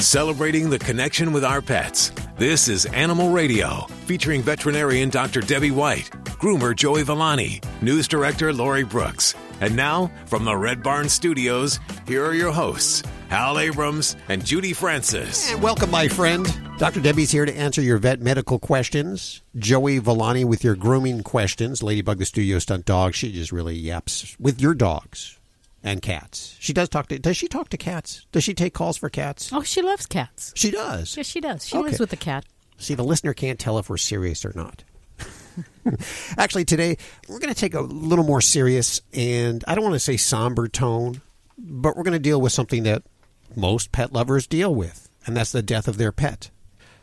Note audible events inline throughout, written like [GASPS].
Celebrating the connection with our pets. This is Animal Radio, featuring veterinarian Dr. Debbie White, groomer Joey Villani, news director Lori Brooks. And now, from the Red Barn Studios, here are your hosts, Hal Abrams and Judy Francis. And welcome, my friend. Dr. Debbie's here to answer your vet medical questions. Joey Villani with your grooming questions. Ladybug, the studio stunt dog, she just really yaps with your dogs and cats. She does talk to. Does she talk to cats? Does she take calls for cats? Oh, she loves cats. She does. Yes, she does. She Okay. lives with the cat. See, the listener can't tell if we're serious or not. [LAUGHS] Actually, today we're going to take a little more serious and I don't want to say somber tone, but we're going to deal with something that most pet lovers deal with, and that's the death of their pet.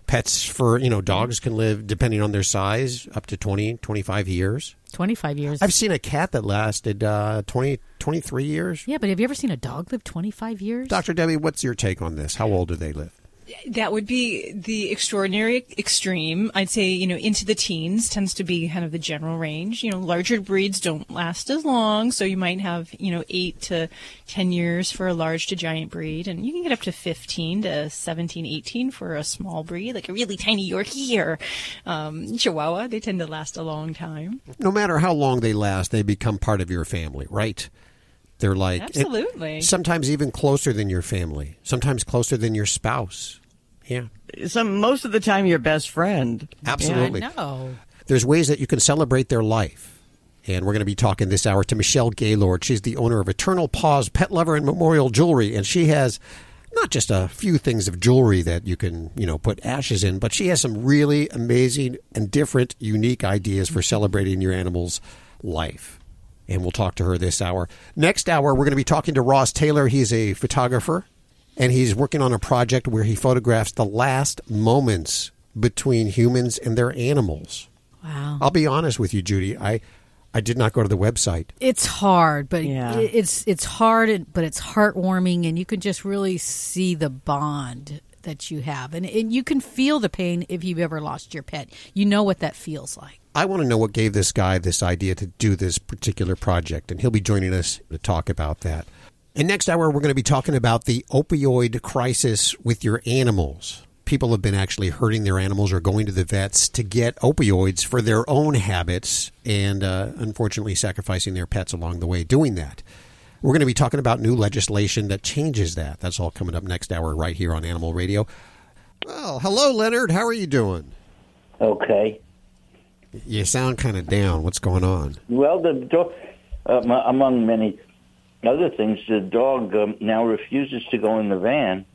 Pets for, you know, dogs can live, depending on their size, up to 20, 25 years. 25 years. I've seen a cat that lasted uh, 20, 23 years. yeah, but have you ever seen a dog live 25 years? Dr. Debbie, what's your take on this? How old do they live? That would be the extraordinary extreme. I'd say, you know, into the teens tends to be kind of the general range. You know, larger breeds don't last as long, so you might have, you know, eight to 10 years for a large to giant breed, and you can get up to 15 to 17, 18 for a small breed, like a really tiny Yorkie or um, Chihuahua. They tend to last a long time. no matter how long they last, they become part of your family, right? They're like Absolutely. sometimes even closer than your family, sometimes closer than your spouse. Yeah, Some most of the time, your best friend. absolutely. No. There's ways that you can celebrate their life. And we're going to be talking this hour to Michelle Gaylord. She's the owner of Eternal Paws Pet Lover and Memorial Jewelry, and she has not just a few things of jewelry that you can, you know, put ashes in, but she has some really amazing and different, unique ideas for celebrating your animal's life. And we'll talk to her this hour. Next hour, we're going to be talking to Ross Taylor. He's a photographer, and he's working on a project where he photographs the last moments between humans and their animals. Wow. I'll be honest with you, Judy. I, I did not go to the website. It's hard, but Yeah. it's it's hard, but it's heartwarming, and you can just really see the bond that you have, and, and you can feel the pain if you've ever lost your pet. You know what that feels like. I want to know what gave this guy this idea to do this particular project, and he'll be joining us to talk about that. And next hour, we're going to be talking about the opioid crisis with your animals. People have been actually hurting their animals or going to the vets to get opioids for their own habits and uh, unfortunately sacrificing their pets along the way doing that. We're going to be talking about new legislation that changes that. That's all coming up next hour right here on Animal Radio. Well, hello, Leonard. How are you doing? Okay. You sound kind of down. What's going on? Well, the uh, among many other things, the dog um, now refuses to go in the van.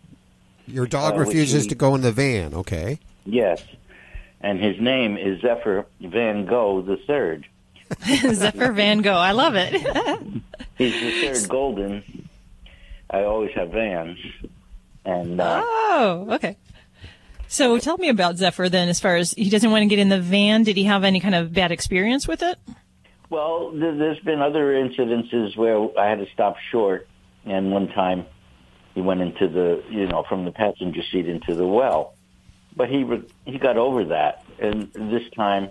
Your dog Uh, refuses we- to go in the van. Okay. Yes, and his name is Zephyr Van Gogh the third. [LAUGHS] Zephyr Van Gogh. I love it. [LAUGHS] He's the third golden. I always have vans, and uh, Oh, okay. So tell me about Zephyr then, as far as he doesn't want to get in the van. Did he have any kind of bad experience with it? Well, th- there's been other incidences where I had to stop short, and one time he went into the, you know, from the passenger seat into the well, but he he got over that, and this time,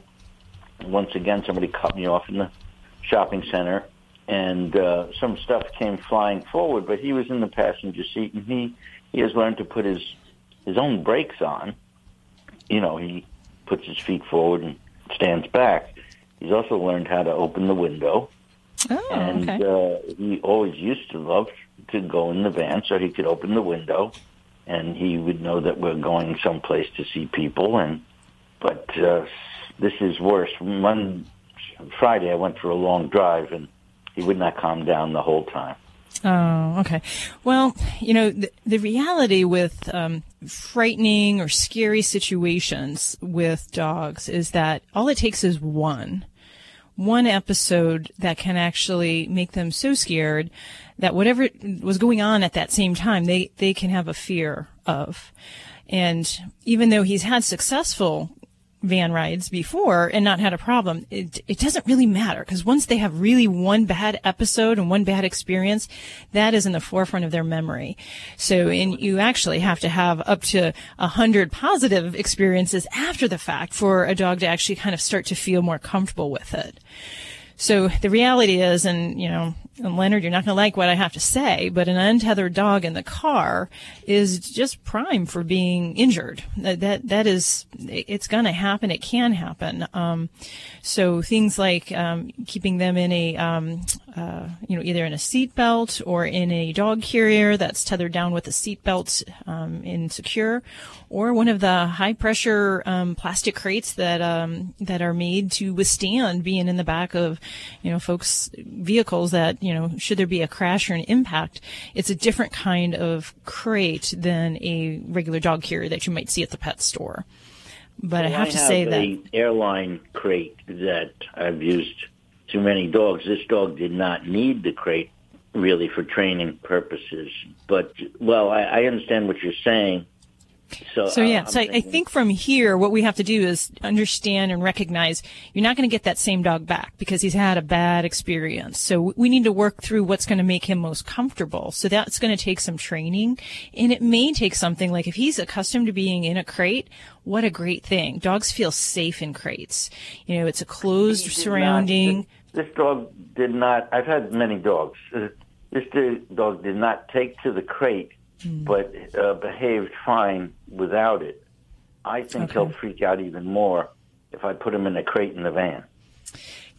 once again, somebody cut me off in the shopping center, and uh, some stuff came flying forward, but he was in the passenger seat, and he he has learned to put his his own brakes on. You know, he puts his feet forward and stands back. He's also learned how to open the window, Oh, and okay. uh, he always used to love to go in the van so he could open the window, and he would know that we're going someplace to see people. And but uh, this is worse. One Friday, I went for a long drive, and he would not calm down the whole time. Oh, okay. Well, you know, the, the reality with um, frightening or scary situations with dogs is that all it takes is one. One episode that can actually make them so scared that whatever was going on at that same time, they, they can have a fear of. And even though he's had successful van rides before and not had a problem, it, it doesn't really matter because once they have really one bad episode and one bad experience, that is in the forefront of their memory. So, and you actually have to have up to a hundred positive experiences after the fact for a dog to actually kind of start to feel more comfortable with it. So the reality is, and you know, and Leonard, you're not going to like what I have to say, but an untethered dog in the car is just prime for being injured. That that, that is, it's going to happen. It can happen. Um, so things like um, keeping them in a, um, uh, you know, either in a seat belt or in a dog carrier that's tethered down with a seat belt um, insecure, or one of the high pressure um, plastic crates that um, that are made to withstand being in the back of, you know, folks' vehicles that you know, should there be a crash or an impact, it's a different kind of crate than a regular dog carrier that you might see at the pet store. But well, I have to have say that airline crate that I've used too many dogs. This dog did not need the crate really for training purposes. But well, I, I understand what you're saying. So, so yeah, uh, so I, I think from here, what we have to do is understand and recognize you're not going to get that same dog back because he's had a bad experience. So we need to work through what's going to make him most comfortable. So that's going to take some training and it may take something like if he's accustomed to being in a crate, what a great thing. Dogs feel safe in crates. You know, it's a closed surrounding. Not, this, this dog did not, I've had many dogs. Uh, this dog did not take to the crate mm. but uh, behaved fine without it. I think okay. he'll freak out even more if I put him in a crate in the van.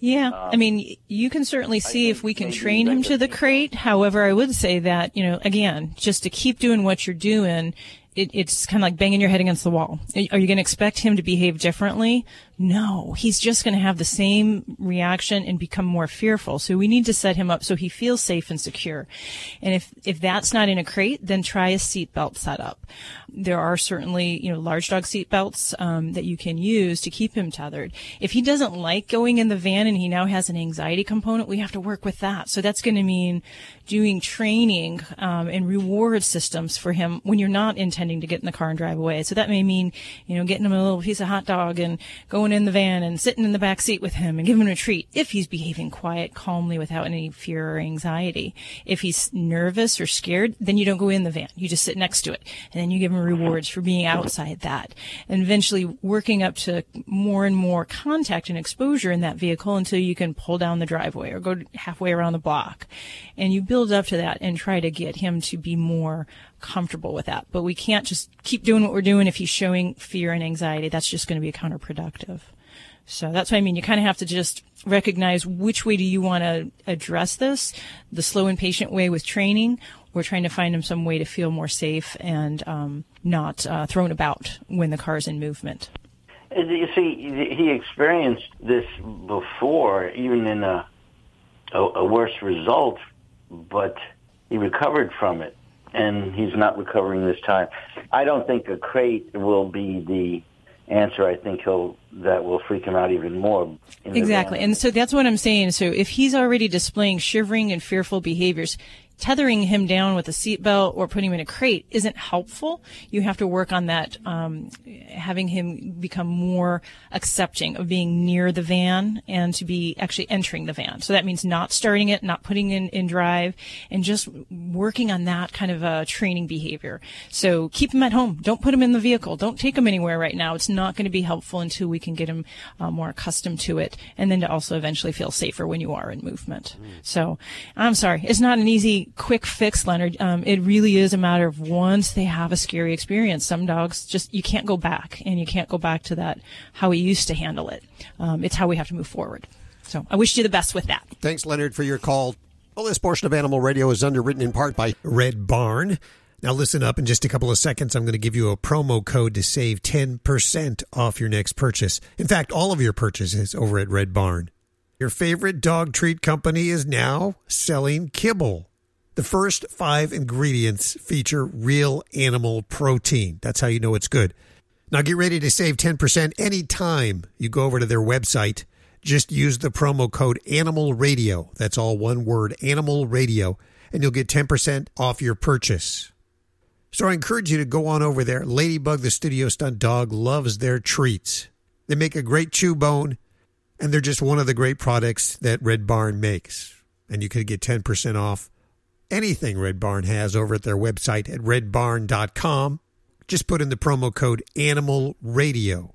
Yeah, um, I mean, you can certainly see if we can train him to the crate. However, I would say that, you know, again, just to keep doing what you're doing, it, it's kind of like banging your head against the wall. Are you going to expect him to behave differently? No, he's just going to have the same reaction and become more fearful. So we need to set him up so he feels safe and secure. And if, if that's not in a crate, then try a seatbelt setup. There are certainly, you know, large dog seatbelts um, that you can use to keep him tethered. If he doesn't like going in the van and he now has an anxiety component, we have to work with that. So that's going to mean doing training um, and reward systems for him when you're not intending to get in the car and drive away. So that may mean, you know, getting him a little piece of hot dog and going in the van and sitting in the back seat with him and giving him a treat if he's behaving quiet, calmly, without any fear or anxiety. If he's nervous or scared, then you don't go in the van. You just sit next to it and then you give him rewards for being outside that and eventually working up to more and more contact and exposure in that vehicle until you can pull down the driveway or go halfway around the block. And you build up to that and try to get him to be more comfortable with that. But we can't just keep doing what we're doing if he's showing fear and anxiety. That's just going to be counterproductive. So that's what I mean. You kind of have to just recognize which way do you want to address this? The slow and patient way with training. We're trying to find him some way to feel more safe and um, not uh, thrown about when the car's in movement. You see, he experienced this before, even in a, a, a worse result, but he recovered from it and he's not recovering this time. I don't think a crate will be the answer. I think he'll that will freak him out even more. Exactly, and so that's what I'm saying. So if he's already displaying shivering and fearful behaviors, tethering him down with a seatbelt or putting him in a crate isn't helpful. You have to work on that, um, having him become more accepting of being near the van and to be actually entering the van. So that means not starting it, not putting in, in drive, and just working on that kind of a training behavior. So keep him at home. Don't put him in the vehicle. Don't take him anywhere right now. It's not going to be helpful until we can get him uh, more accustomed to it, and then to also eventually feel safer when you are in movement. Mm. So I'm sorry, it's not an easy quick fix, Leonard. Um, it really is a matter of once they have a scary experience, some dogs just, you can't go back and you can't go back to that, how we used to handle it. Um, it's how we have to move forward. So I wish you the best with that. Thanks, Leonard, for your call. Well, this portion of Animal Radio is underwritten in part by Red Barn. Now, listen up. In just a couple of seconds, I'm going to give you a promo code to save 10% off your next purchase. In fact, all of your purchases over at Red Barn. Your favorite dog treat company is now selling kibble. The first five ingredients feature real animal protein. That's how you know it's good. Now get ready to save 10% anytime you go over to their website. Just use the promo code Animal Radio. That's all one word, Animal Radio, and you'll get 10% off your purchase. So I encourage you to go on over there. Ladybug, the studio stunt dog, loves their treats. They make a great chew bone, and they're just one of the great products that Red Barn makes. And you could get 10% off anything Red Barn has over at their website at redbarn.com. Just put in the promo code Animal Radio.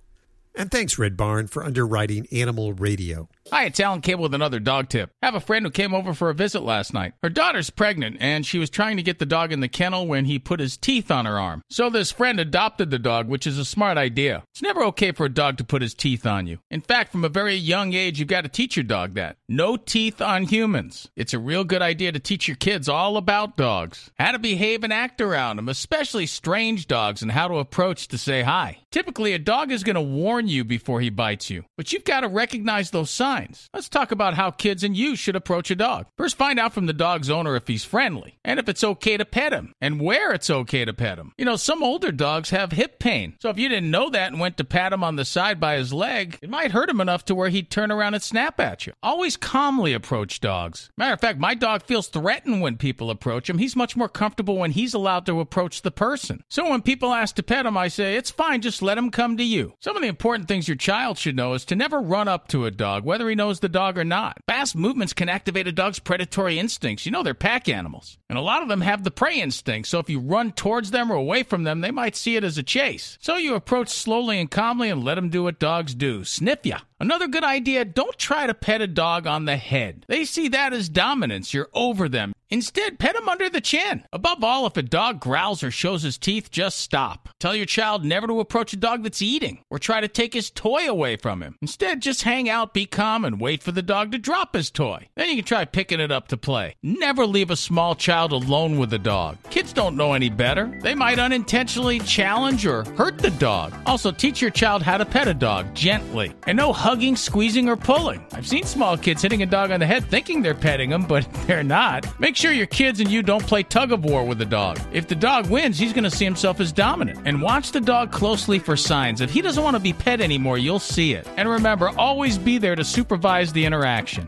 And thanks, Red Barn, for underwriting Animal Radio. Hi, it's Alan Cable with another dog tip. I have a friend who came over for a visit last night. Her daughter's pregnant, and she was trying to get the dog in the kennel when he put his teeth on her arm. So this friend adopted the dog, which is a smart idea. It's never okay for a dog to put his teeth on you. In fact, from a very young age, you've got to teach your dog that. No teeth on humans. It's a real good idea to teach your kids all about dogs. How to behave and act around them, especially strange dogs, and how to approach to say hi. Typically, a dog is going to warn you before he bites you, but you've got to recognize those signs. Let's talk about how kids and you should approach a dog. First, find out from the dog's owner if he's friendly and if it's okay to pet him and where it's okay to pet him. You know, some older dogs have hip pain, so if you didn't know that and went to pat him on the side by his leg, it might hurt him enough to where he'd turn around and snap at you. Always calmly approach dogs. Matter of fact, my dog feels threatened when people approach him. He's much more comfortable when he's allowed to approach the person. So when people ask to pet him, I say, it's fine, just let him come to you. Some of the important things your child should know is to never run up to a dog, whether he knows the dog or not. Fast movements can activate a dog's predatory instincts. You know, they're pack animals. And a lot of them have the prey instinct, so if you run towards them or away from them, they might see it as a chase. So you approach slowly and calmly and let them do what dogs do sniff ya. Another good idea don't try to pet a dog on the head. They see that as dominance. You're over them. Instead, pet him under the chin. Above all, if a dog growls or shows his teeth, just stop. Tell your child never to approach a dog that's eating or try to take his toy away from him. Instead, just hang out, be calm, and wait for the dog to drop his toy. Then you can try picking it up to play. Never leave a small child alone with a dog. Kids don't know any better. They might unintentionally challenge or hurt the dog. Also, teach your child how to pet a dog gently. And no hugging, squeezing, or pulling. I've seen small kids hitting a dog on the head thinking they're petting him, but [LAUGHS] they're not. Make sure your kids and you don't play tug of war with the dog. If the dog wins, he's going to see himself as dominant. And watch the dog closely for signs. If he doesn't want to be pet anymore, you'll see it. And remember, always be there to supervise the interaction.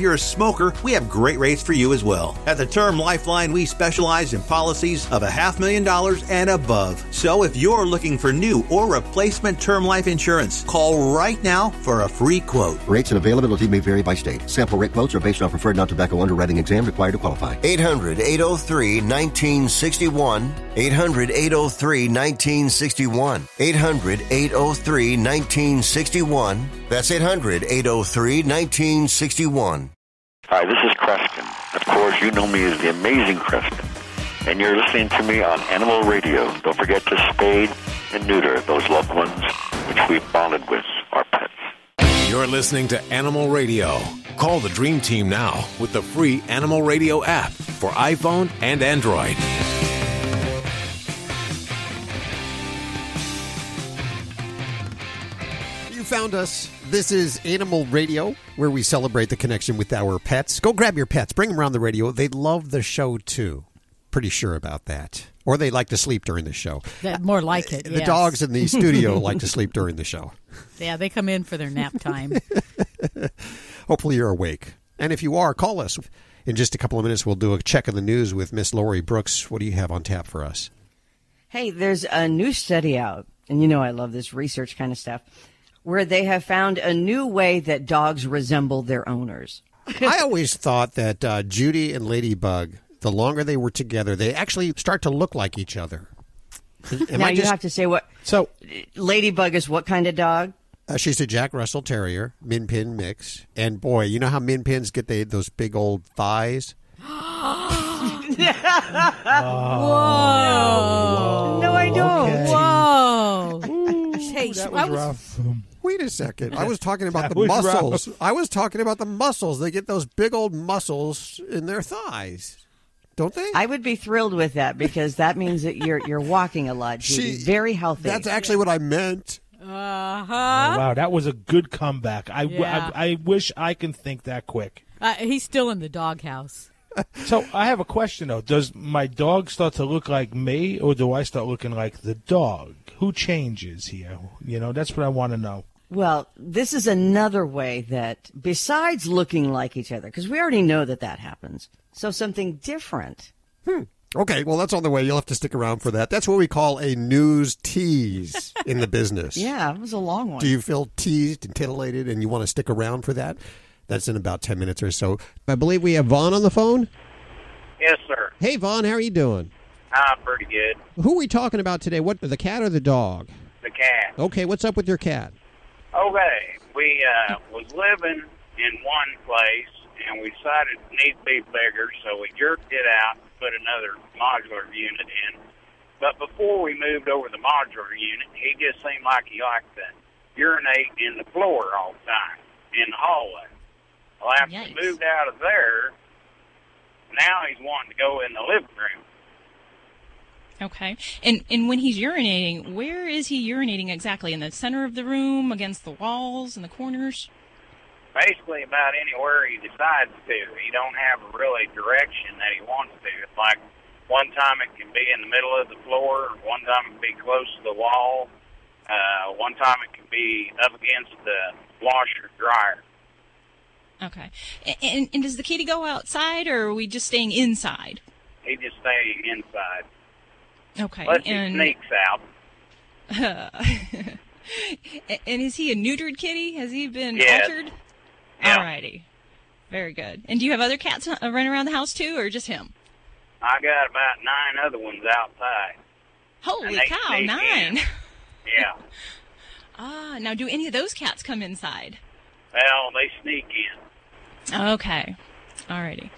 you're a smoker, we have great rates for you as well. At the Term Lifeline, we specialize in policies of a half million dollars and above. So if you're looking for new or replacement term life insurance, call right now for a free quote. Rates and availability may vary by state. Sample rate quotes are based on preferred non tobacco underwriting exam required to qualify. 800 803 1961. 800 803 1961. 800 803 1961. That's 800 803 1961. Hi, this is Kreskin. Of course, you know me as the amazing Kreskin. And you're listening to me on Animal Radio. Don't forget to spade and neuter those loved ones which we've bonded with, our pets. You're listening to Animal Radio. Call the Dream Team now with the free Animal Radio app for iPhone and Android. Found us. This is Animal Radio, where we celebrate the connection with our pets. Go grab your pets, bring them around the radio. They love the show too. Pretty sure about that. Or they like to sleep during the show. That more like it. The yes. dogs in the [LAUGHS] studio like to sleep during the show. Yeah, they come in for their nap time. [LAUGHS] Hopefully you're awake. And if you are, call us. In just a couple of minutes, we'll do a check of the news with Miss Lori Brooks. What do you have on tap for us? Hey, there's a new study out, and you know I love this research kind of stuff, where they have found a new way that dogs resemble their owners. I always thought that uh, Judy and Ladybug, the longer they were together, they actually start to look like each other. Am now I you just- have to say what. So, Ladybug is what kind of dog? Uh, she's a Jack Russell Terrier, Min Pin mix, and boy, you know how Min Pins get they, those big old thighs. [GASPS] Whoa! No, I don't. Whoa! Hey, That I was rough. Wait a second. I was [LAUGHS] talking about That the was muscles. rough. I was talking about the muscles. They get those big old muscles in their thighs, don't they? I would be thrilled with that because that means that you're you're walking a lot, Judy. She- Very healthy. That's actually what I meant. Uh Oh, huh. wow, that was a good comeback. I, w- Yeah. I, I wish I can think that quick. Uh, he's still in the doghouse. [LAUGHS] so I have a question though. Does my dog start to look like me, or do I start looking like the dog? Who changes here? You know, that's what I want to know. Well, this is another way that, besides looking like each other, because we already know that that happens, so something different. Hmm. Okay, well, that's on the way. You'll have to stick around for that. That's what we call a news tease in the business. [LAUGHS] Yeah, it was a long one. Do you feel teased and titillated and you want to stick around for that? That's in about 10 minutes or so. I believe we have Vaughn on the phone. Yes, sir. Hey, Vaughn, how are you doing? I'm pretty good. Who are we talking about today? What the cat or the dog? The cat. Okay, what's up with your cat? Okay, we uh, was living in one place, and we decided it needed to be bigger, so we jerked it out and put another modular unit in. But before we moved over the modular unit, he just seemed like he liked to urinate in the floor all the time, in the hallway. Well, after Yikes. we moved out of there, now he's wanting to go in the living room. Okay. And and when he's urinating, where is he urinating exactly? In the center of the room, against the walls, in the corners? basically about anywhere he decides to. He don't have a really direction that he wants to. It's like one time it can be in the middle of the floor, one time it can be close to the wall, uh, one time it can be up against the washer dryer. Okay. And, and does the kitty go outside, or are we just staying inside? He just stays inside. Okay. Unless he and, sneaks out. [LAUGHS] And is he a neutered kitty? Has he been Yes. altered? Yeah. Alrighty. Very good. And do you have other cats uh, running around the house too, or just him? I got about nine other ones outside. Holy cow, nine! in. [LAUGHS] Yeah. [LAUGHS] ah, now do any of those cats come inside? Well, they sneak in. Okay. Alrighty.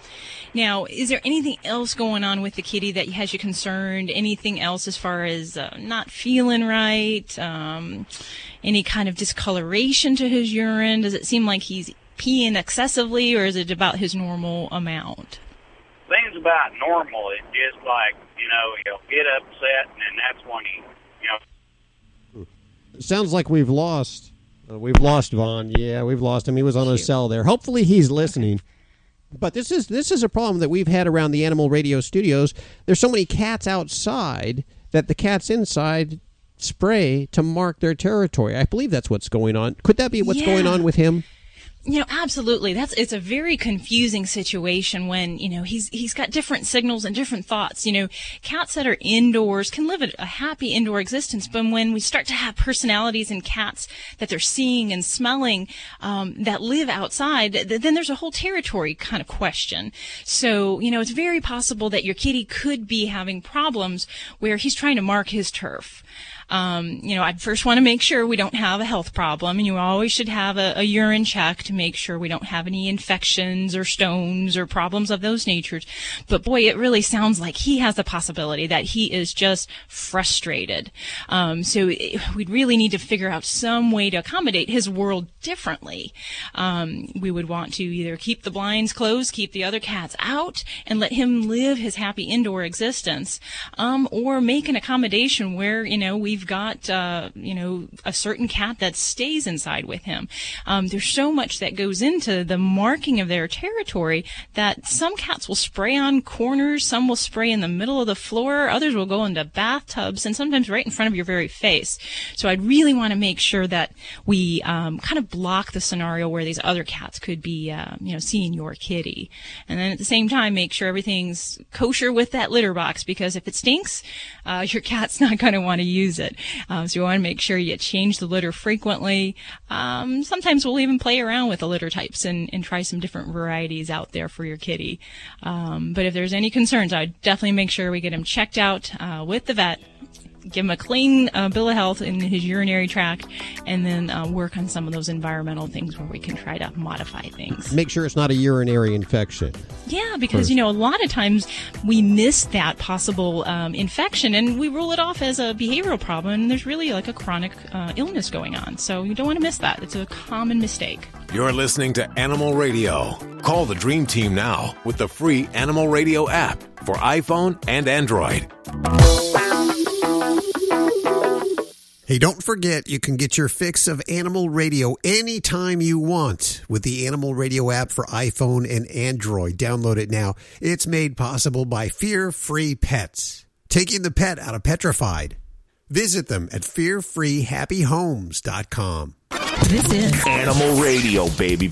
Now, is there anything else going on with the kitty that has you concerned? Anything else as far as uh, not feeling right? Um, any kind of discoloration to his urine? Does it seem like he's peeing excessively, or is it about his normal amount? Things about normal. It's just like, you know, he'll get upset, and then that's when he, you know, Sounds like we've lost. Uh, we've lost Vaughn. Yeah, we've lost him. He was on a cell there. Hopefully, he's listening. But this is this is a problem that we've had around the Animal Radio studios. There's so many cats outside that the cats inside spray to mark their territory. I believe that's what's going on. Could that be what's going on with him? You know, absolutely. That's it's a very confusing situation when you know he's he's got different signals and different thoughts. You know, cats that are indoors can live a, a happy indoor existence, but when we start to have personalities in cats that they're seeing and smelling um, that live outside, th- then there's a whole territory kind of question. So you know, it's very possible that your kitty could be having problems where he's trying to mark his turf. Um, you know, I'd first want to make sure we don't have a health problem, and you always should have a, a urine check to make sure we don't have any infections or stones or problems of those natures. But boy, it really sounds like he has the possibility that he is just frustrated. Um, so it, we'd really need to figure out some way to accommodate his world differently. Um, we would want to either keep the blinds closed, keep the other cats out, and let him live his happy indoor existence, um, or make an accommodation where you know we've got uh, you know a certain cat that stays inside with him. Um, there's so much that goes into the marking of their territory that some cats will spray on corners, some will spray in the middle of the floor, others will go into bathtubs, and sometimes right in front of your very face. So I'd really want to make sure that we um, kind of block the scenario where these other cats could be, uh, you know, seeing your kitty, and then at the same time make sure everything's kosher with that litter box because if it stinks, uh, [LAUGHS] your cat's not going to want to use it. Um, so you want to make sure you change the litter frequently. Um, sometimes we'll even play around with the litter types and, and try some different varieties out there for your kitty. Um, but if there's any concerns, I'd definitely make sure we get him checked out uh, with the vet give him a clean uh, bill of health in his urinary tract, and then uh, work on some of those environmental things where we can try to modify things. Make sure it's not a urinary infection. Yeah, because First. you know a lot of times we miss that possible um, infection and we rule it off as a behavioral problem, and there's really like a chronic uh, illness going on. So you don't want to miss that. It's a common mistake. You're listening to Animal Radio. Call the Dream Team now with the free Animal Radio app for iPhone and Android. Hey, don't forget you can get your fix of Animal Radio anytime you want with the Animal Radio app for iPhone and Android. Download it now. It's made possible by Fear Free Pets, taking the pet out of petrified. Visit them at fearfreehappyhomes.com. This is Animal Radio, baby.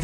if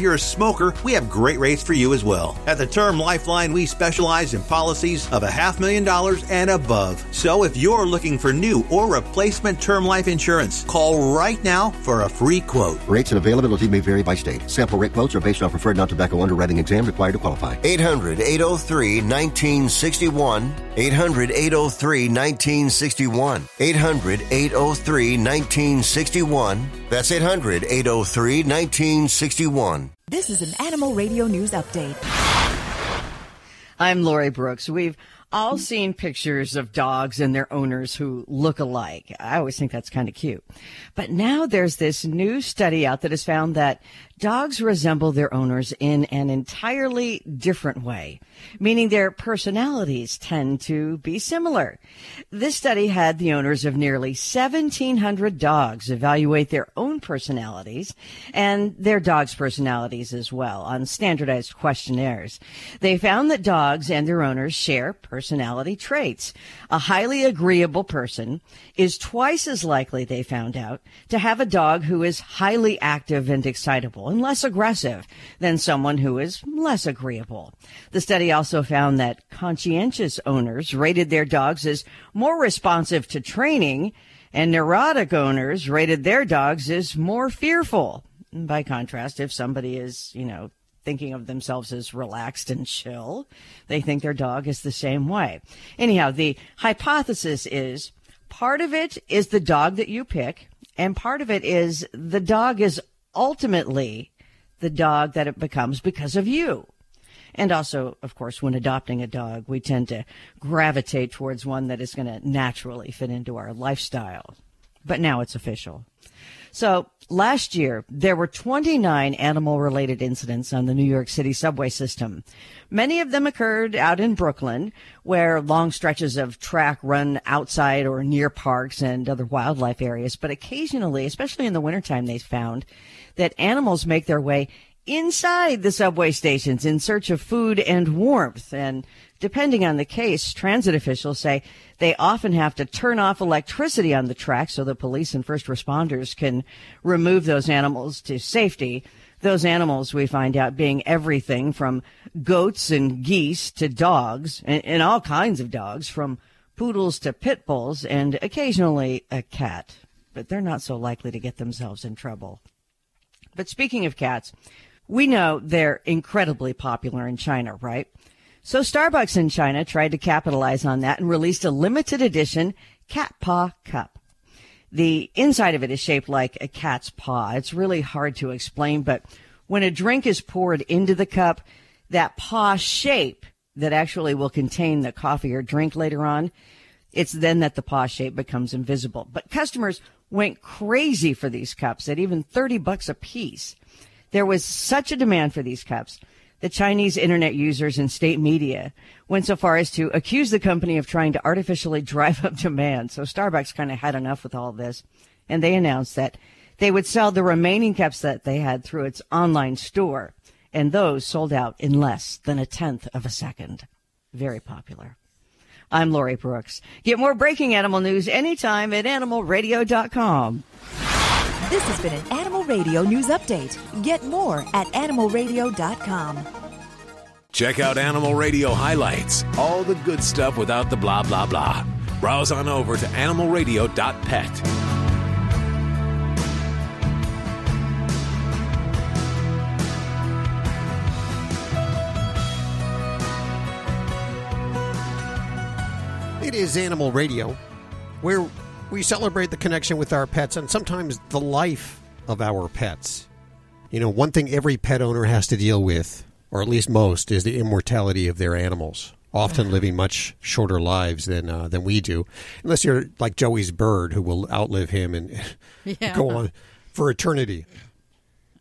you're a smoker, we have great rates for you as well. At the Term Lifeline, we specialize in policies of a half million dollars and above. So if you're looking for new or replacement term life insurance, call right now for a free quote. Rates and availability may vary by state. Sample rate quotes are based on preferred non-tobacco underwriting exam required to qualify. 800 803 1961. 800 803 1961. 800 803 1961. That's 800 803 1961. This is an Animal Radio News Update. I'm Lori Brooks. We've all seen pictures of dogs and their owners who look alike. I always think that's kind of cute. But now there's this new study out that has found that dogs resemble their owners in an entirely different way, meaning their personalities tend to be similar. This study had the owners of nearly 1,700 dogs evaluate their own personalities and their dogs' personalities as well on standardized questionnaires. They found that dogs and their owners share personality traits. A highly agreeable person is twice as likely, they found out, to have a dog who is highly active and excitable and less aggressive than someone who is less agreeable. The study also found that conscientious owners rated their dogs as more responsive to training and neurotic owners rated their dogs as more fearful. By contrast, if somebody is, you know, thinking of themselves as relaxed and chill, they think their dog is the same way. Anyhow, the hypothesis is part of it is the dog that you pick, and part of it is the dog is ultimately the dog that it becomes because of you. And also, of course, when adopting a dog, we tend to gravitate towards one that is going to naturally fit into our lifestyle. But now it's official. So last year, there were 29 animal related incidents on the New York City subway system. Many of them occurred out in Brooklyn, where long stretches of track run outside or near parks and other wildlife areas. But occasionally, especially in the wintertime, they found that animals make their way inside the subway stations in search of food and warmth. And depending on the case, transit officials say they often have to turn off electricity on the track so the police and first responders can remove those animals to safety. Those animals, we find out, being everything from goats and geese to dogs, and, and all kinds of dogs, from poodles to pit bulls, and occasionally a cat. But they're not so likely to get themselves in trouble. But speaking of cats, we know they're incredibly popular in China, right? So Starbucks in China tried to capitalize on that and released a limited edition cat paw cup. The inside of it is shaped like a cat's paw. It's really hard to explain, but when a drink is poured into the cup, that paw shape that actually will contain the coffee or drink later on, it's then that the paw shape becomes invisible. But customers went crazy for these cups at even 30 bucks a piece. There was such a demand for these cups that Chinese internet users and state media went so far as to accuse the company of trying to artificially [LAUGHS] drive up demand. So Starbucks kind of had enough with all this. And they announced that they would sell the remaining cups that they had through its online store. And those sold out in less than a tenth of a second. Very popular. I'm Lori Brooks. Get more breaking animal news anytime at animalradio.com. This has been an Animal Radio News Update. Get more at animalradio.com. Check out Animal Radio highlights, all the good stuff without the blah, blah, blah. Browse on over to animalradio.pet. It is Animal Radio. where we celebrate the connection with our pets and sometimes the life of our pets. You know, one thing every pet owner has to deal with, or at least most, is the immortality of their animals. Often living much shorter lives than uh, than we do, unless you're like Joey's bird, who will outlive him and [LAUGHS] Yeah. go on for eternity.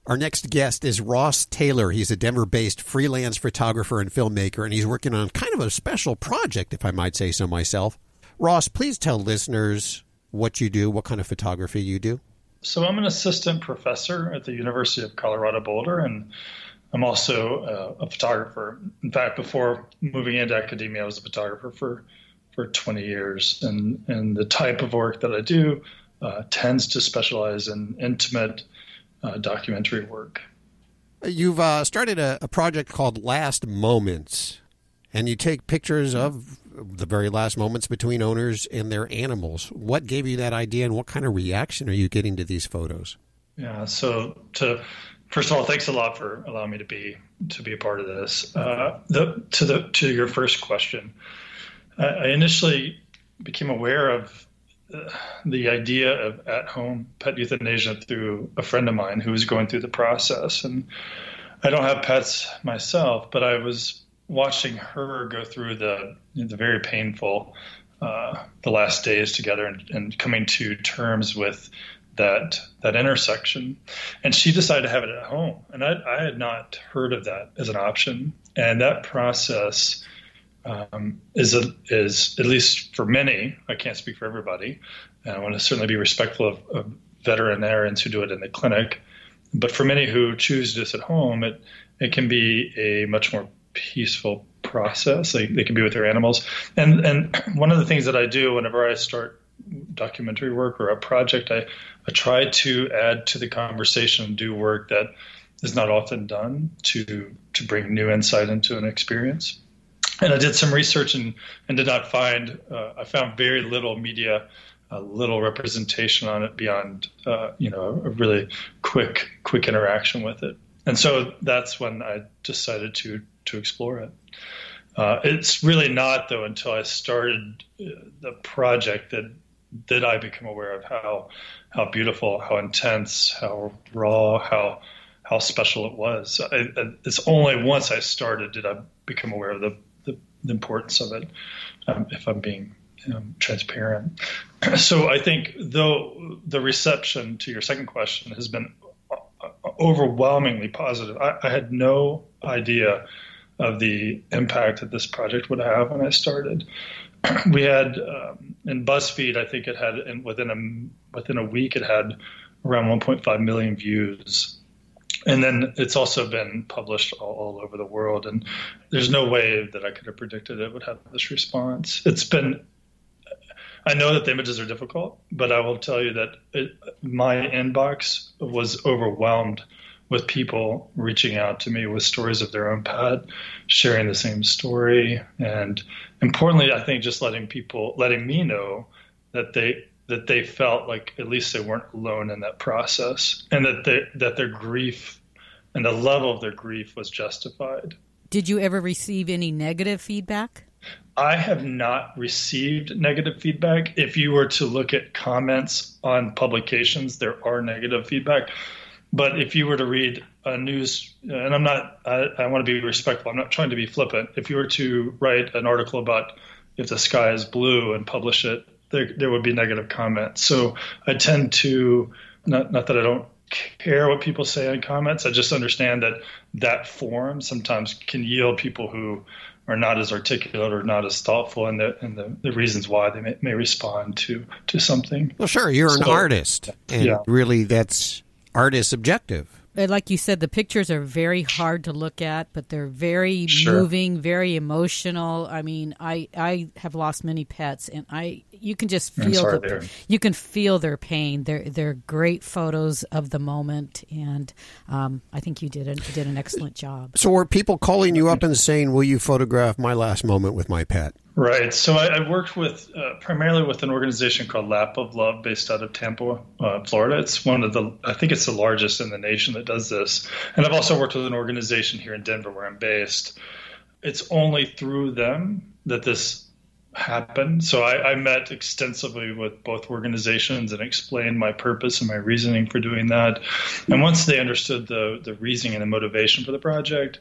Our next guest is Ross Taylor. He's a Denver based freelance photographer and filmmaker, and he's working on kind of a special project, if I might say so myself. Ross, please tell listeners what you do, what kind of photography you do. So I'm an assistant professor at the University of Colorado Boulder, and I'm also uh, a photographer. In fact, before moving into academia, I was a photographer for for 20 years, and and the type of work that I do uh, tends to specialize in intimate documentary work. You've uh, started a, a project called Last Moments, and you take pictures of the very last moments between owners and their animals. What gave you that idea, and what kind of reaction are you getting to these photos? Yeah. So to first of all, thanks a lot for allowing me to be to be a part of this. Uh, the to the to your first question, I, I initially became aware of uh, the idea of at-home pet euthanasia through a friend of mine who was going through the process, and I don't have pets myself, but I was watching her go through the the very painful uh, the last days together and, and coming to terms with that that intersection. And she decided to have it at home, and I, I had not heard of that as an option. And that process um, is a, is at least for many. I can't speak for everybody. And I want to certainly be respectful of, of veterinarians who do it in the clinic. But for many who choose this at home, it it can be a much more peaceful process. They, they can be with their animals. And and [CLEARS THROAT] one of the things that I do whenever I start documentary work or a project, I, I try to add to the conversation and do work that is not often done to to bring new insight into an experience. And I did some research and, and did not find uh, I found very little media, uh, little representation on it beyond uh, you know a really quick quick interaction with it. And so that's when I decided to to explore it. Uh, it's really not though until I started uh, the project that that I become aware of how how beautiful, how intense, how raw, how how special it was. I, I, it's only once I started did I become aware of the the, importance of it. Um, if I'm being um, transparent, [CLEARS THROAT] so I think though the reception to your second question has been overwhelmingly positive. I, I had no idea of the impact that this project would have when I started. [CLEARS THROAT] we had um, in BuzzFeed, I think it had in, within a within a week it had around 1.5 million views, and then it's also been published all, all, over the world. And there's no way that I could have predicted it would have this response. It's been. I know that the images are difficult, but I will tell you that it, my inbox was overwhelmed with people reaching out to me with stories of their own pet, sharing the same story, and importantly, I think just letting people, letting me know that they that they felt like at least they weren't alone in that process, and that they, that their grief and the level of their grief was justified. Did you ever receive any negative feedback? I have not received negative feedback. If you were to look at comments on publications, there are negative feedback. But if you were to read a news, and I'm not, I, I, want to be respectful. I'm not trying to be flippant. If you were to write an article about if the sky is blue and publish it, there, there would be negative comments. So I tend to, not, not that I don't care what people say in comments. I just understand that that form sometimes can yield people who are not as articulate or not as thoughtful and the in the, the reasons why they may, may respond to to something. Well, sure, you're an artist, and Yeah. really, that's art is subjective. Uh, Like you said, the pictures are very hard to look at, but they're very Sure. moving, very emotional. I mean, I I have lost many pets, and I you can just feel the, there. you can feel their pain. They're they're great photos of the moment, and um, I think you did a, you did an excellent job. So, are people calling you up and saying, "Will you photograph my last moment with my pet"? Right. So I, I worked with uh, primarily with an organization called Lap of Love, based out of Tampa, uh, Florida. It's one of the, I think it's the largest in the nation that does this. And I've also worked with an organization here in Denver, where I'm based. It's only through them that this happen. So I, I, met extensively with both organizations and explained my purpose and my reasoning for doing that. And once they understood the the reasoning and the motivation for the project,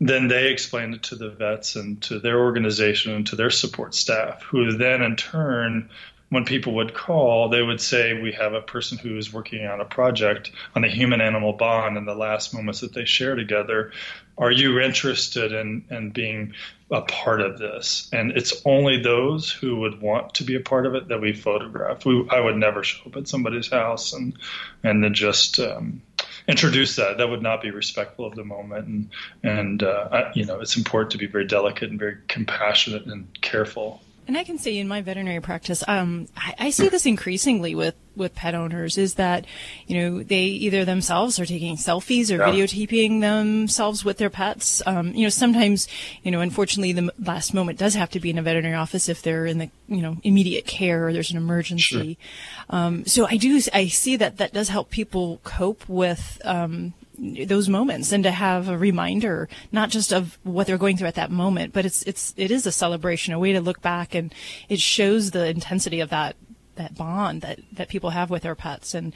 then they explained it to the vets and to their organization and to their support staff, who then in turn when people would call, they would say, We have a person who is working on a project on the human animal bond in the last moments that they share together. Are you interested in, in being a part of this? And it's only those who would want to be a part of it that we photograph. We, I would never show up at somebody's house and, and then just um, introduce that. That would not be respectful of the moment. And, and uh, I, you know, it's important to be very delicate and very compassionate and careful. And I can say in my veterinary practice, um, I, I, see this increasingly with, with pet owners is that, you know, they either themselves are taking selfies or yeah. videotaping themselves with their pets. Um, you know, sometimes, you know, unfortunately the last moment does have to be in a veterinary office if they're in the, you know, immediate care or there's an emergency. Sure. Um, so I do, I see that that does help people cope with, um, those moments and to have a reminder not just of what they're going through at that moment but it's it's it is a celebration a way to look back and it shows the intensity of that that bond that that people have with their pets. And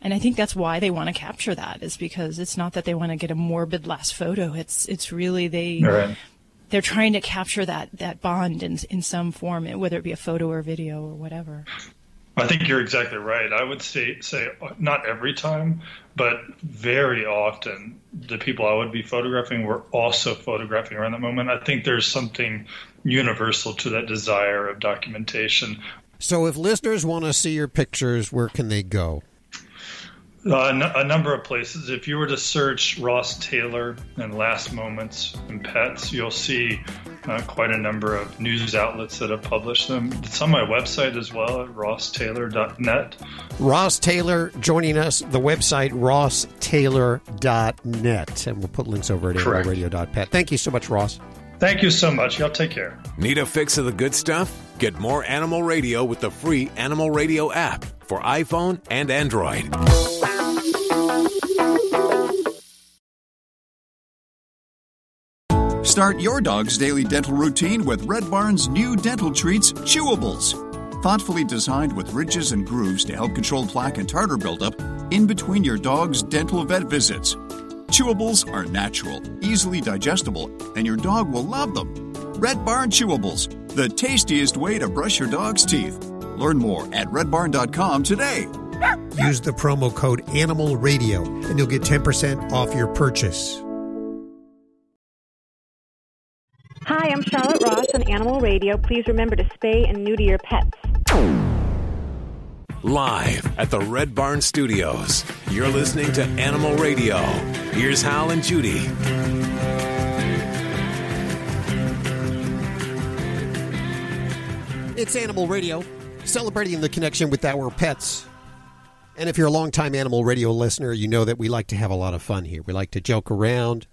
and I think that's why they want to capture that is because it's not that they want to get a morbid last photo. It's it's really they right. they're trying to capture that that bond in in some form whether it be a photo or video or whatever I think you're exactly right. I would say say not every time, but very often the people I would be photographing were also photographing around that moment. I think there's something universal to that desire of documentation. So if listeners want to see your pictures, where can they go? Uh, a number of places. If you were to search Ross Taylor and Last Moments and Pets, you'll see uh, quite a number of news outlets that have published them. It's on my website as well at rosstaylor.net. Ross Taylor joining us, the website rosstaylor.net. And we'll put links over at animalradio.pet. Thank you so much, Ross. Thank you so much. Y'all take care. Need a fix of the good stuff? Get more Animal Radio with the free Animal Radio app for iPhone and Android. Start your dog's daily dental routine with Red Barn's new dental treats, Chewables. Thoughtfully designed with ridges and grooves to help control plaque and tartar buildup in between your dog's dental vet visits. Chewables are natural, easily digestible, and your dog will love them. Red Barn Chewables, the tastiest way to brush your dog's teeth. Learn more at redbarn.com today. Use the promo code Animal Radio and you'll get 10% off your purchase. I'm Charlotte Ross on Animal Radio. Please remember to spay and neuter your pets. Live at the Red Barn Studios, you're listening to Animal Radio. Here's Hal and Judy. It's Animal Radio, celebrating the connection with our pets. And if you're a longtime Animal Radio listener, you know that we like to have a lot of fun here. We like to joke around,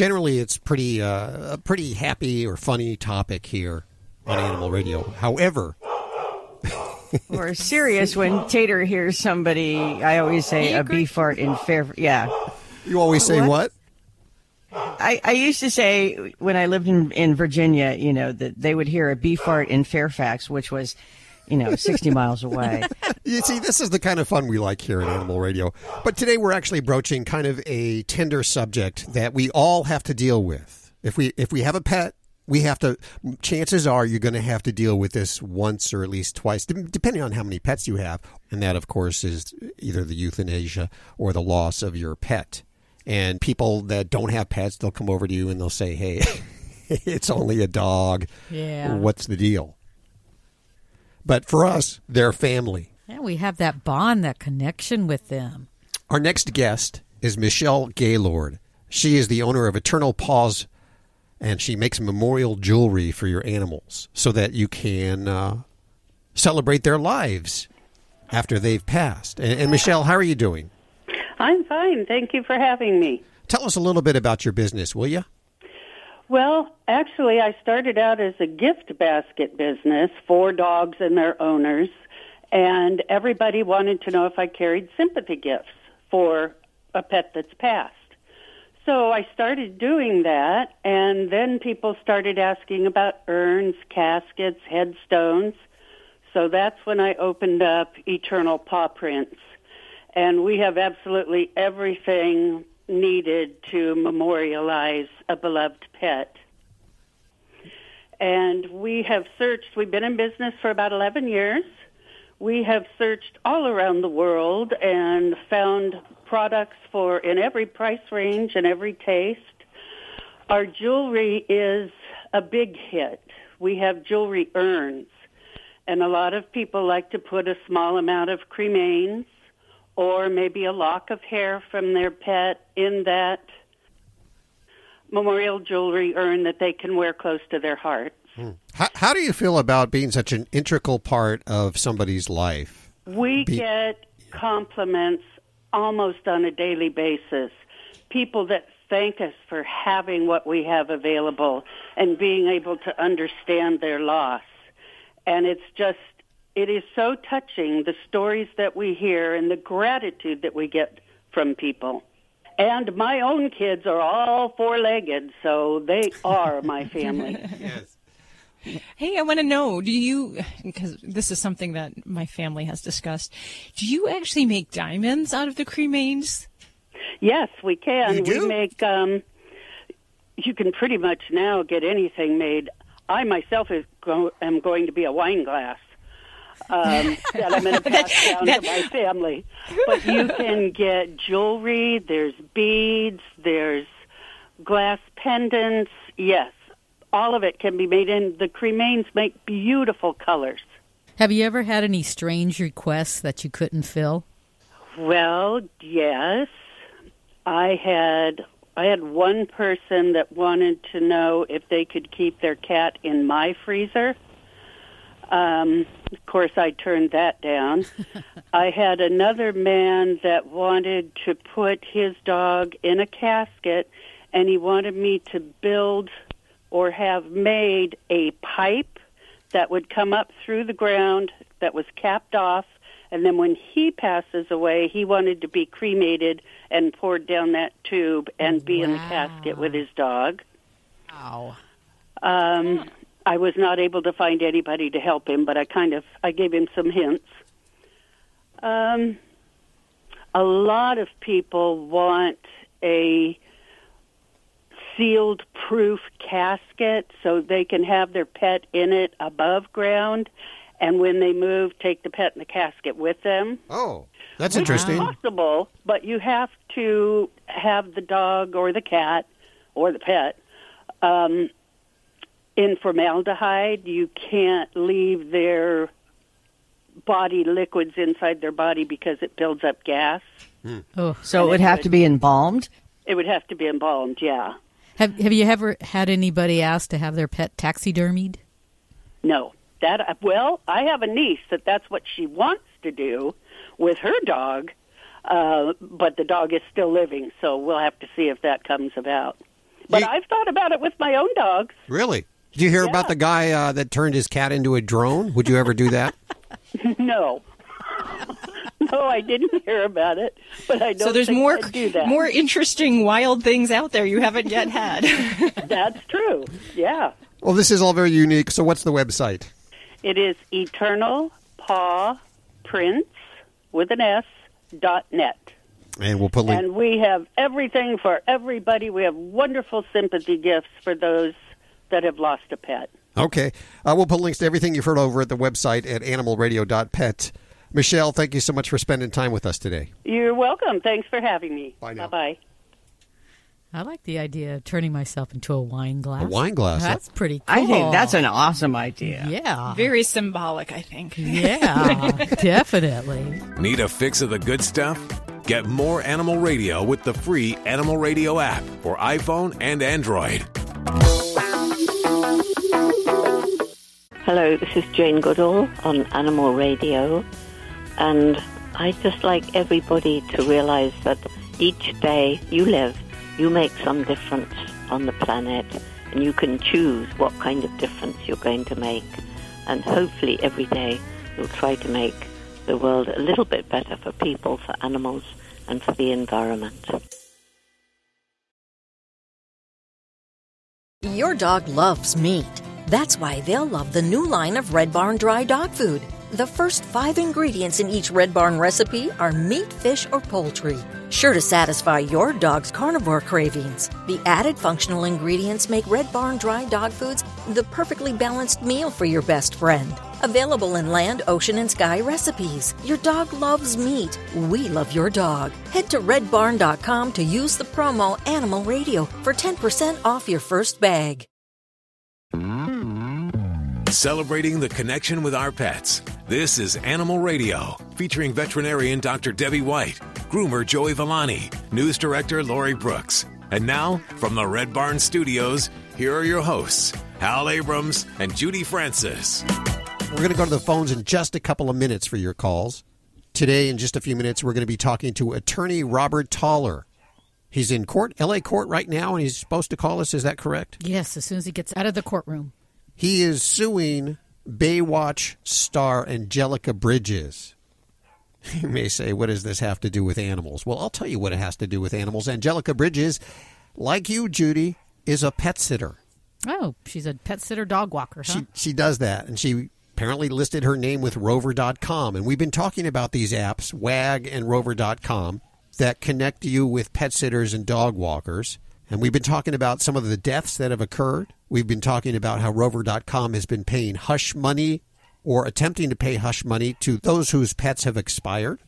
generally it's pretty uh, a pretty happy or funny topic here on Animal Radio. However, [LAUGHS] we're serious when Tater hears somebody. I always say a bee fart in fair. Yeah, you always say what? what? I, I used to say when I lived in, in Virginia, you know, that they would hear a bee fart in Fairfax, which was you know, 60 miles away. [LAUGHS] You see, this is the kind of fun we like here at Animal Radio. But today we're actually broaching kind of a tender subject that we all have to deal with. If we if we have a pet, we have to chances are you're going to have to deal with this once or at least twice depending on how many pets you have and that of course is either the euthanasia or the loss of your pet and people that don't have pets they'll come over to you and they'll say hey [LAUGHS] it's only a dog yeah what's the deal but for us, they're family. Yeah, we have that bond, that connection with them. Our next guest is Michelle Gaylord. She is the owner of Eternal Paws, and she makes memorial jewelry for your animals so that you can uh, celebrate their lives after they've passed. And, and Michelle, how are you doing? I'm fine. Thank you for having me. Tell us a little bit about your business, will you? Well, actually, I started out as a gift basket business for dogs and their owners, and everybody wanted to know if I carried sympathy gifts for a pet that's passed. So I started doing that, and then people started asking about urns, caskets, headstones. So that's when I opened up Eternal Paw Prints. And we have absolutely everything needed to memorialize a beloved pet. And we have searched, we've been in business for about 11 years. We have searched all around the world and found products for in every price range and every taste. Our jewelry is a big hit. We have jewelry urns, and a lot of people like to put a small amount of cremains or maybe a lock of hair from their pet in that memorial jewelry urn that they can wear close to their heart. Hmm. How, how do you feel about being such an integral part of somebody's life? We Be- get compliments almost on a daily basis. People that thank us for having what we have available and being able to understand their loss. And it's just, it is so touching, the stories that we hear and the gratitude that we get from people. And my own kids are all four-legged, so they are my family. [LAUGHS] yes. Hey, I want to know, do you, because this is something that my family has discussed, do you actually make diamonds out of the cremains? Yes, we can. You do? We make. Um, you can pretty much now get anything made. I myself is go, am going to be a wine glass um, that I'm going [LAUGHS] to pass down to my family. But you can get jewelry. There's beads. There's glass pendants. Yes, all of it can be made in. The cremains make beautiful colors. Have you ever had any strange requests that you couldn't fill? Well, yes. I had I had one person that wanted to know if they could keep their cat in my freezer. Um, of course, I turned that down. [LAUGHS] I had another man that wanted to put his dog in a casket, and he wanted me to build or have made a pipe that would come up through the ground that was capped off and then when he passes away he wanted to be cremated and poured down that tube and be in the casket with his dog wow um i was not able to find anybody to help him but i kind of i gave him some hints um a lot of people want a sealed proof casket so they can have their pet in it above ground and when they move take the pet in the casket with them Oh, that's interesting. possible but you have to have the dog or the cat or the pet um, in formaldehyde you can't leave their body liquids inside their body because it builds up gas Oh, So it would have to be embalmed? it would have to be embalmed yeah Have Have you ever had anybody ask to have their pet taxidermied? No, that well, I have a niece that that's what she wants to do with her dog, uh, but the dog is still living, so we'll have to see if that comes about. But I've thought about it with my own dogs. Really? Did you hear about the guy uh, that turned his cat into a drone? Would you ever do that? [LAUGHS] no, [LAUGHS] no, I didn't hear about it, but I don't. So there's think more I'd do that. more interesting wild things out there you haven't yet had. [LAUGHS] That's true. Yeah, Well, this is all very unique. So, what's the website? it is Eternal Paw Prints with an S dot net. And we'll put link. And we have everything for everybody. We have wonderful sympathy gifts for those that have lost a pet. Okay. Uh, we'll put links to everything you've heard over at the website at animalradio.pet. Michelle, thank you so much for spending time with us today. You're welcome. Thanks for having me. Bye now. Bye. I like the idea of turning myself into a wine glass. A wine glass, That's pretty cool. I think that's an awesome idea. Yeah. Very symbolic, I think. Yeah, [LAUGHS] definitely. Need a fix of the good stuff? Get more Animal Radio with the free Animal Radio app for iPhone and Android. Hello, this is Jane Goodall on Animal Radio, and I just like everybody to realize that each day you live, you make some difference on the planet, and you can choose what kind of difference you're going to make. And hopefully, every day you'll try to make the world a little bit better for people, for animals, and for the environment. Your dog loves meat. That's why they'll love the new line of Red Barn Dry Dog Food. The first five ingredients in each Red Barn recipe are meat, fish, or poultry, sure to satisfy your dog's carnivore cravings. The added functional ingredients make Red Barn Dry Dog Foods the perfectly balanced meal for your best friend. Available in land, ocean, and sky recipes. Your dog loves meat. We love your dog. Head to redbarn.com to use the promo Animal Radio for 10% off your first bag. Celebrating the connection with our pets. This is Animal Radio, featuring veterinarian Dr. Debbie White, groomer Joey Villani, news director Lori Brooks. And now, from the Red Barn Studios, here are your hosts, Hal Abrams and Judy Francis. We're going to go to the phones in just a couple of minutes for your calls. Today, in just a few minutes, we're going to be talking to attorney Robert Tauler. He's in court, LA court right now, and he's supposed to call us. Is that correct? Yes, as soon as he gets out of the courtroom. He is suing Baywatch star Angelica Bridges. [LAUGHS] You may say, what does this have to do with animals? Well, I'll tell you what it has to do with animals. Angelica Bridges, like you, Judy, is a pet sitter. Oh, she's a pet sitter dog walker, huh? She, she does that, and she apparently listed her name with Rover.com. And we've been talking about these apps, WAG and Rover.com, that connect you with pet sitters and dog walkers. And we've been talking about some of the deaths that have occurred. We've been talking about how Rover.com has been paying hush money or attempting to pay hush money to those whose pets have expired.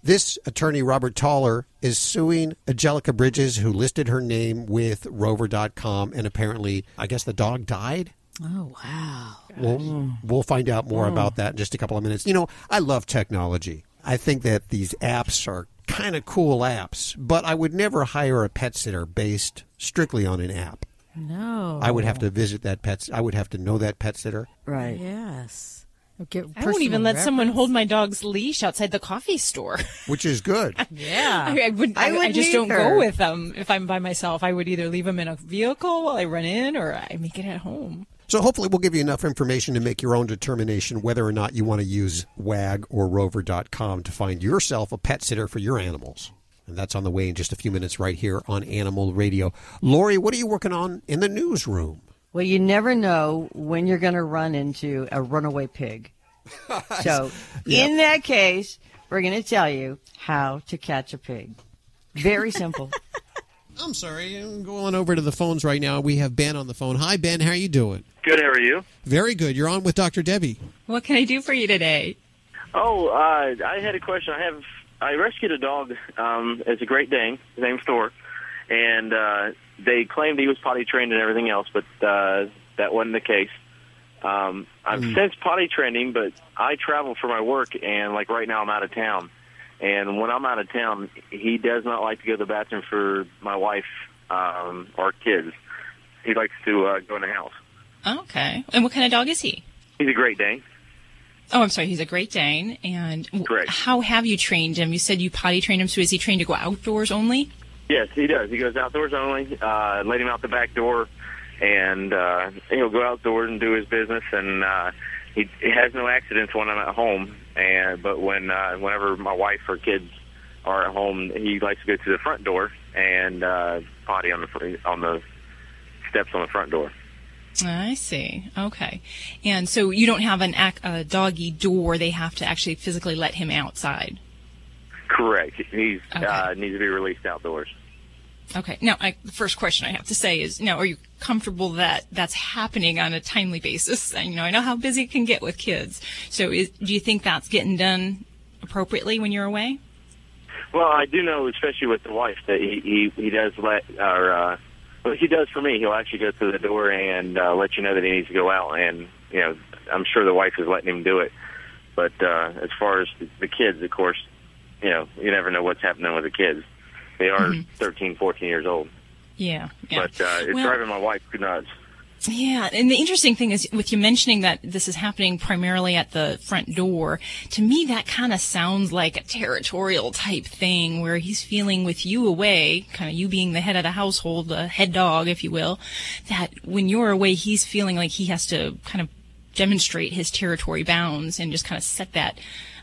This attorney, Robert Tauler, is suing Angelica Bridges, who listed her name with Rover.com, and apparently, I guess the dog died. Oh, wow. We'll, we'll find out more hmm. about that in just a couple of minutes. You know, I love technology. I think that these apps are kind of cool apps, but I would never hire a pet sitter based strictly on an app. No. I would have to visit that pet. I would have to know that pet sitter. Right. Yes. Get I won't even let someone hold my dog's leash outside the coffee store. [LAUGHS] which is good. Yeah. I, I would. I I, I wouldn't just don't either. go with them if I'm by myself. I would either leave them in a vehicle while I run in, or I make it at home. So hopefully we'll give you enough information to make your own determination whether or not you want to use WAG or Rover.com to find yourself a pet sitter for your animals. And that's on the way in just a few minutes right here on Animal Radio. Lori, what are you working on in the newsroom? Well, you never know when you're going to run into a runaway pig. [LAUGHS] So, in that case, we're going to tell you how to catch a pig. Very simple. [LAUGHS] I'm sorry, I'm going over to the phones right now. We have Ben on the phone. Hi, Ben. How are you doing? Good. How are you? Very good. You're on with Dr. Debbie. What can I do for you today? Oh, uh, I had a question. I have I rescued a dog. Um, it's a Great Dane. His name's Thor, and uh, they claimed he was potty trained and everything else, but uh, that wasn't the case. Um, I've since potty trained him, but I travel for my work, and like right now I'm out of town. And when I'm out of town, he does not like to go to the bathroom for my wife um, or kids. He likes to uh, go in the house. Okay. And what kind of dog is he? He's a Great Dane. Oh, I'm sorry. He's a Great Dane. And Correct. how have you trained him? You said you potty trained him. So is he trained to go outdoors only? Yes, he does. He goes outdoors only. Uh, let him out the back door, and uh, he'll go outdoors and do his business. And uh, he, he has no accidents when I'm at home. And but when uh, whenever my wife or kids are at home, he likes to go to the front door and uh, potty on the on the steps on the front door. I see. Okay. And so you don't have an ac- a doggy door. They have to actually physically let him outside. Correct. He's uh, needs to be released outdoors. Okay. Now, I, the first question I have to say is, now, are you comfortable that that's happening on a timely basis? And, you know, I know how busy it can get with kids. So, is, do you think that's getting done appropriately when you're away? Well, I do know, especially with the wife, that he he, he does let or uh, well, he does for me. He'll actually go to the door and uh, let you know that he needs to go out, and you know, I'm sure the wife is letting him do it. But uh, as far as the kids, of course, you know, you never know what's happening with the kids. They are Mhm. 13, 14 years old, Yeah. yeah. but uh, it's Well- driving my wife nuts. Yeah, and the interesting thing is with you mentioning that this is happening primarily at the front door, to me that kind of sounds like a territorial type thing where he's feeling with you away, kind of you being the head of the household, the head dog, if you will, that when you're away, he's feeling like he has to kind of demonstrate his territory bounds and just kind of set that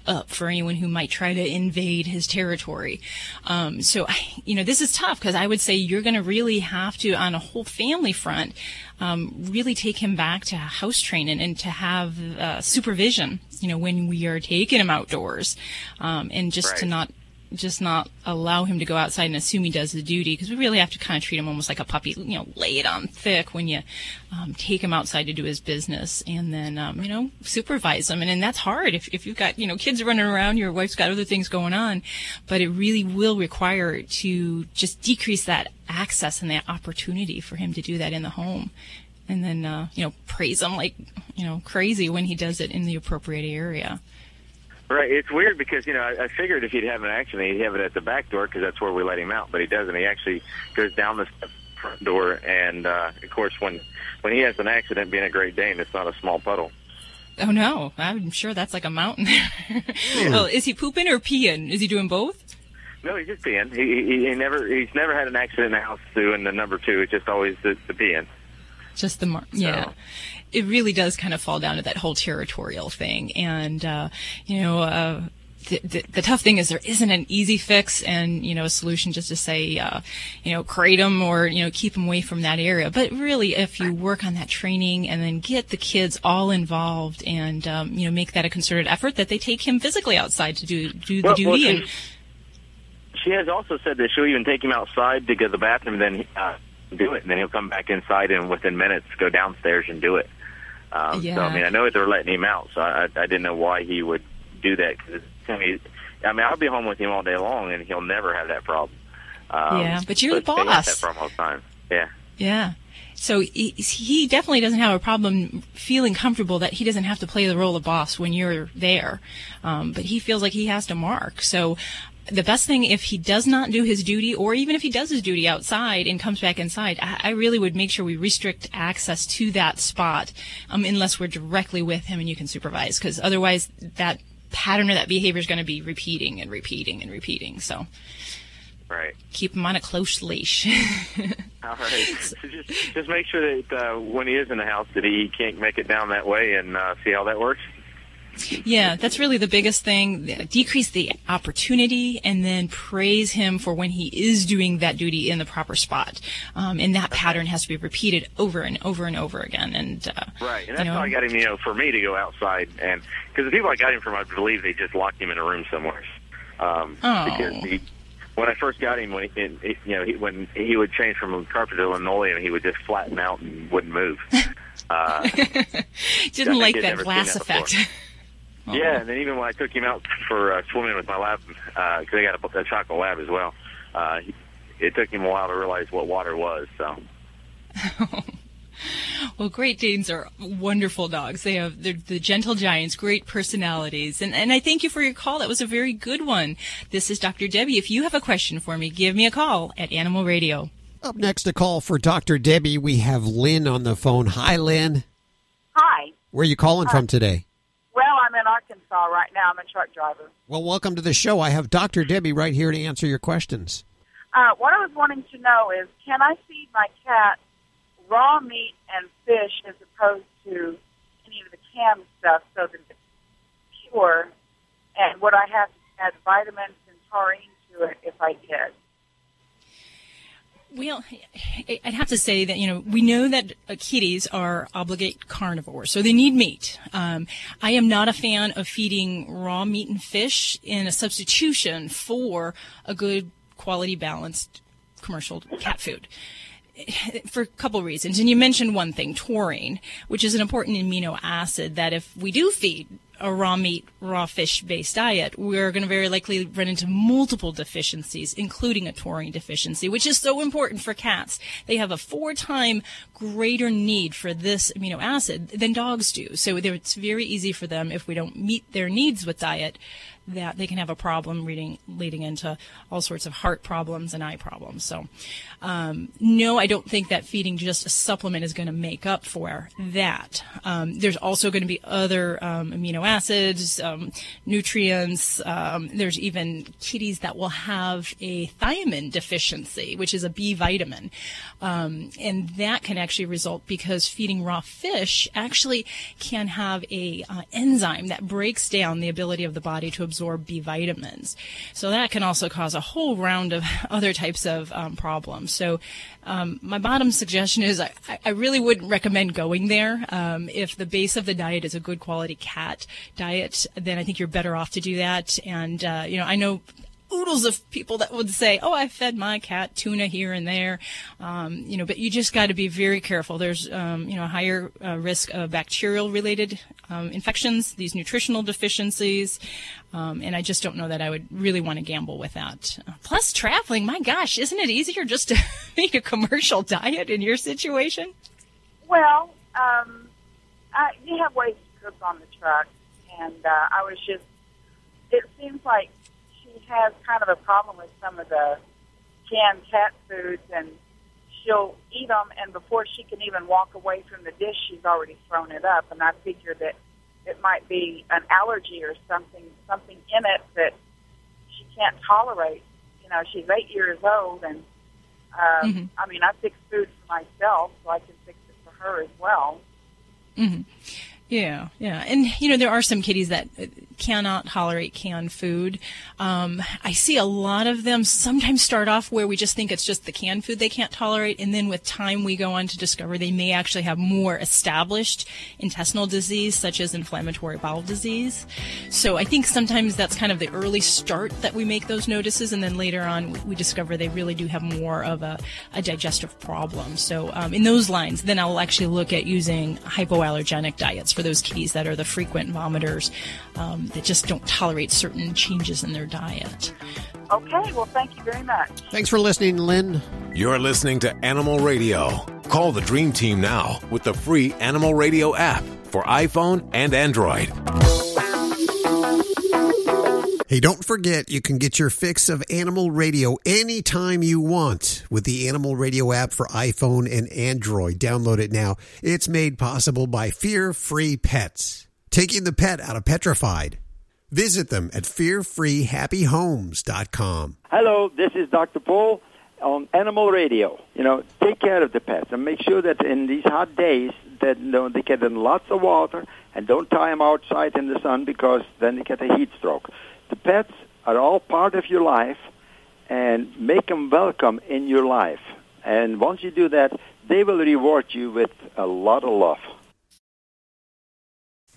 up for anyone who might try to invade his territory. Um, so, you know, this is tough because I would say you're going to really have to, on a whole family front, um, really take him back to house training and to have uh, supervision. You know, when we are taking him outdoors, um, and just to not just not allow him to go outside and assume he does the duty because we really have to kind of treat him almost like a puppy. You know, lay it on thick when you um, take him outside to do his business, and then um, you know supervise him. And, and that's hard if if you've got you know kids running around, your wife's got other things going on, but it really will require to just decrease that access and that opportunity for him to do that in the home. And then, uh, you know, praise him like, you know, crazy when he does it in the appropriate area. Right. It's weird because you know I, I figured if he'd have an accident, he'd have it at the back door because that's where we let him out. But he doesn't. He actually goes down the front door, and uh, of course, when when he has an accident, being a Great Dane, it's not a small puddle. Oh no, I'm sure that's like a mountain there. well, is he pooping or peeing? Is he doing both? No, he's just peeing. He, he he never he's never had an accident in the house too, and the number two. It's just always the, the peeing. Just the mar- yeah. It really does kind of fall down to that whole territorial thing, and uh, you know. Uh, the, the, the tough thing is there isn't an easy fix and you know a solution just to say uh, you know crate them or you know keep them away from that area but really if you work on that training and then get the kids all involved and um, you know make that a concerted effort that they take him physically outside to do do the Well, duty well, and She has also said that she'll even take him outside to go to the bathroom, then uh, do it, and then he'll come back inside and within minutes go downstairs and do it. Um, So I mean, I know they're letting him out, so I, I didn't know why he would do that. Cause I mean, I mean, I'll be home with him all day long, and he'll never have that problem. Um, Yeah, but you're the they have boss. that problem all the time. Yeah. Yeah. So he, he definitely doesn't have a problem feeling comfortable that he doesn't have to play the role of boss when you're there. Um, but he feels like he has to mark. So the best thing if he does not do his duty or even if he does his duty outside and comes back inside, I, I really would make sure we restrict access to that spot um, unless we're directly with him and you can supervise because otherwise that pattern or that behavior is going to be repeating and repeating and repeating. So Right. keep him on a close leash. [LAUGHS] All right. So [LAUGHS] just just make sure that uh, when he is in the house that he can't make it down that way, and uh, see how that works. Yeah, that's really the biggest thing. Decrease the opportunity and then praise him for when he is doing that duty in the proper spot. Um, and that pattern has to be repeated over and over and over again. And, uh, Right, and you that's know, how I got him. You know, for me to go outside, and because the people I got him from, I believe they just locked him in a room somewhere. Um, Oh. Because he, when I first got him, when he, you know, he, when he would change from carpet to linoleum, he would just flatten out and wouldn't move. [LAUGHS] Uh, didn't like that glass effect. [LAUGHS] before. Yeah, and then even when I took him out for uh, swimming with my lab, because I got a, a chocolate lab as well, uh, he, it took him a while to realize what water was. So. [LAUGHS] Well, Great Danes are wonderful dogs. They have they're the gentle giants, great personalities, and and I thank you for your call. That was a very good one. This is Dr. Debbie. If you have a question for me, give me a call at Animal Radio. Up next, a call for Dr. Debbie. We have Lynn on the phone. Hi, Lynn. Hi. Where are you calling from today? I'm in Arkansas right now. I'm a truck driver. Well, welcome to the show. I have Dr. Debbie right here to answer your questions. Uh, what I was wanting to know is, can I feed my cat raw meat and fish as opposed to any of the canned stuff so that it's pure? And would I have to add vitamins and taurine to it if I did? Well, I'd have to say that, you know, we know that kitties are obligate carnivores, so they need meat. Um, I am not a fan of feeding raw meat and fish in a substitution for a good quality balanced commercial cat food. For a couple reasons. And you mentioned one thing, taurine, which is an important amino acid that if we do feed a raw meat, raw fish based diet, we're going to very likely run into multiple deficiencies, including a taurine deficiency, which is so important for cats. They have a four time greater need for this amino acid than dogs do. So it's very easy for them, if we don't meet their needs with diet, that they can have a problem reading, leading into all sorts of heart problems and eye problems. So, um, no, I don't think that feeding just a supplement is going to make up for that. Um, there's also going to be other um, amino acids, um, nutrients. Um, there's even kitties that will have a thiamine deficiency, which is a B vitamin. And that can actually result because feeding raw fish actually can have a uh, enzyme that breaks down the ability of the body to absorb B vitamins. So that can also cause a whole round of [LAUGHS] other types of um, problems. So um, my bottom suggestion is I, I, really wouldn't recommend going there. Um, if the base of the diet is a good quality cat diet, then I think you're better off to do that. And uh, you know, I know oodles of people that would say, "Oh, I fed my cat tuna here and there," um, you know. But you just got to be very careful. There's, um, you know, a higher uh, risk of bacterial-related um, infections, these nutritional deficiencies, um, and I just don't know that I would really want to gamble with that. Plus, traveling, my gosh, isn't it easier just to [LAUGHS] make a commercial diet in your situation? Well, um, I, you have ways to cook on the truck, and uh, I was just. It seems like has kind of a problem with some of the canned cat foods, and she'll eat them, and before she can even walk away from the dish, she's already thrown it up. And I figure that it might be an allergy or something, something in it that she can't tolerate. You know, she's eight years old, and um, mm-hmm. I mean, I fix food for myself, so I can fix it for her as well. Mm-hmm. Yeah, yeah, and you know there are some kitties that cannot tolerate canned food. Um, I see a lot of them sometimes start off where we just think it's just the canned food they can't tolerate, and then with time we go on to discover they may actually have more established intestinal disease, such as inflammatory bowel disease. So I think sometimes that's kind of the early start that we make those notices, and then later on we discover they really do have more of a, a digestive problem. So um, in those lines, then I'll actually look at using hypoallergenic diets for those kitties that are the frequent vomiters. Um, that just don't tolerate certain changes in their diet. Okay, well, thank you very much. Thanks for listening, Lynn. You're listening to Animal Radio. Call the Dream Team now with the free Animal Radio app for iPhone and Android. Hey, don't forget you can get your fix of Animal Radio anytime you want with the Animal Radio app for iPhone and Android. Download it now. It's made possible by Fear Free Pets taking the pet out of petrified. Visit them at fearfreehappyhomes.com. Hello, this is Dr. Paul on Animal Radio. You know, take care of the pets and make sure that in these hot days that you know, they get in lots of water and don't tie them outside in the sun because then they get a heat stroke. The pets are all part of your life and make them welcome in your life. And once you do that, they will reward you with a lot of love.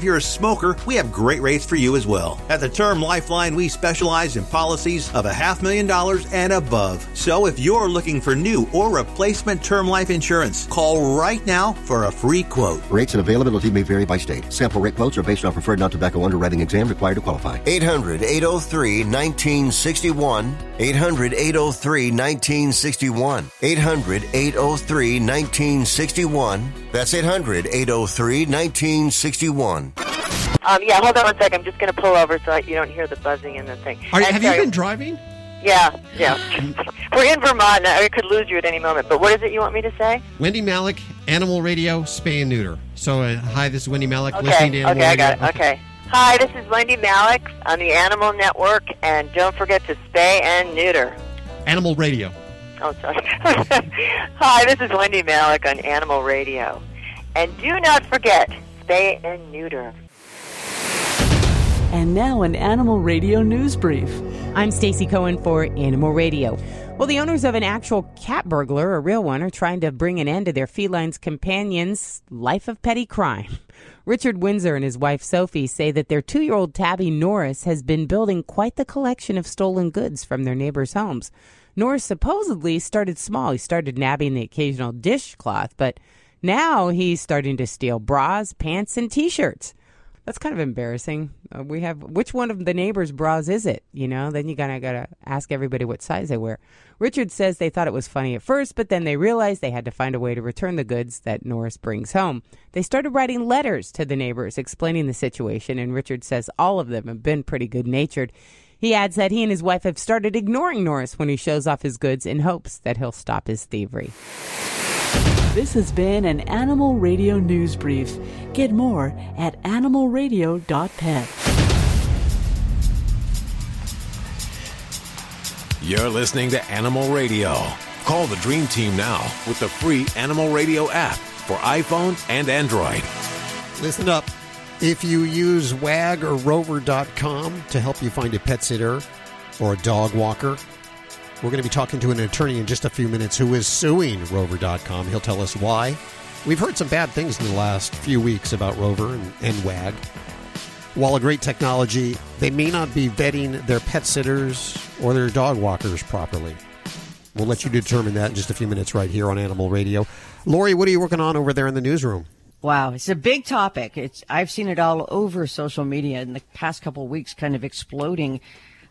if you're a smoker, we have great rates for you as well. At the Term Lifeline, we specialize in policies of a half million dollars and above. So if you're looking for new or replacement term life insurance, call right now for a free quote. Rates and availability may vary by state. Sample rate quotes are based on preferred non-tobacco underwriting exam required to qualify. 800 803 1961. 800 803 1961. 800 803 1961. That's 800 803 1961. Um, yeah, hold on one second. I'm just going to pull over so you don't hear the buzzing in the thing. Are, have sorry. you been driving? Yeah, yeah. [LAUGHS] We're in Vermont. I could lose you at any moment. But what is it you want me to say? Wendy Malick, Animal Radio, Spay and Neuter. So, uh, hi, this is Wendy Malick. Okay, listening to Animal okay, Radio. I got it. Okay. Hi, this is Wendy Malick on the Animal Network, and don't forget to spay and neuter. Animal Radio. Oh, sorry. [LAUGHS] Hi, this is Wendy Malick on Animal Radio. And do not forget, spay and neuter. And now an Animal Radio News Brief. I'm Stacy Cohen for Animal Radio. Well, the owners of an actual cat burglar, a real one, are trying to bring an end to their feline's companion's life of petty crime. [LAUGHS] Richard Windsor and his wife Sophie say that their two year old tabby Norris has been building quite the collection of stolen goods from their neighbors' homes. Norris supposedly started small. He started nabbing the occasional dishcloth, but now he's starting to steal bras, pants, and t shirts. That's kind of embarrassing. Uh, we have which one of the neighbors' bras is it? You know, then you gotta gotta ask everybody what size they wear. Richard says they thought it was funny at first, but then they realized they had to find a way to return the goods that Norris brings home. They started writing letters to the neighbors explaining the situation, and Richard says all of them have been pretty good natured. He adds that he and his wife have started ignoring Norris when he shows off his goods in hopes that he'll stop his thievery. This has been an Animal Radio News Brief. Get more at animalradio.pet. You're listening to Animal Radio. Call the Dream Team now with the free Animal Radio app for iPhone and Android. Listen up. If you use WAG or Rover.com to help you find a pet sitter or a dog walker, we're going to be talking to an attorney in just a few minutes who is suing Rover.com. He'll tell us why. We've heard some bad things in the last few weeks about Rover and, and WAG. While a great technology, they may not be vetting their pet sitters or their dog walkers properly. We'll let you determine that in just a few minutes right here on Animal Radio. Lori, what are you working on over there in the newsroom? Wow, it's a big topic. It's I've seen it all over social media in the past couple weeks, kind of exploding.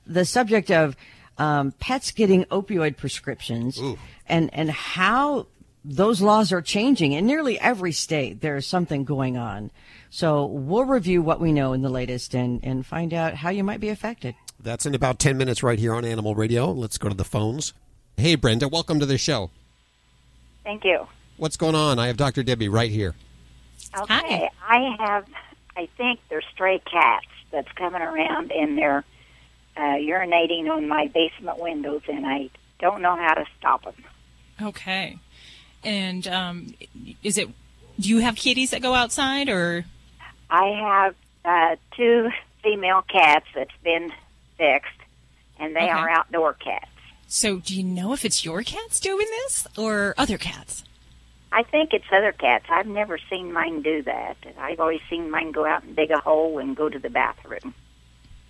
The subject of um, pets getting opioid prescriptions and and how those laws are changing in nearly every state. There is something going on. So we'll review what we know in the latest and and find out how you might be affected. That's in about 10 minutes right here on Animal Radio. Let's go to the phones. Hey, Brenda, welcome to the show. Thank you. What's going on? I have Dr. Debbie right here. Okay, I have, I think they're stray cats that's coming around in they're uh, urinating on my basement windows, and I don't know how to stop them. Okay. And um, is it? Do you have kitties that go outside, or? I have uh, two female cats that's been fixed, and they Okay. are outdoor cats. So, do you know if it's your cats doing this or other cats? I think it's other cats. I've never seen mine do that. I've always seen mine go out and dig a hole and go to the bathroom.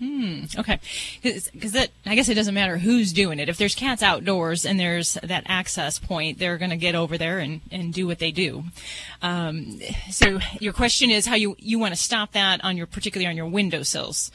Hmm. Okay. Because that, I guess it doesn't matter who's doing it. If there's cats outdoors and there's that access point, they're going to get over there and, and do what they do. Um, so your question is how you you want to stop that on your particularly on your windowsills.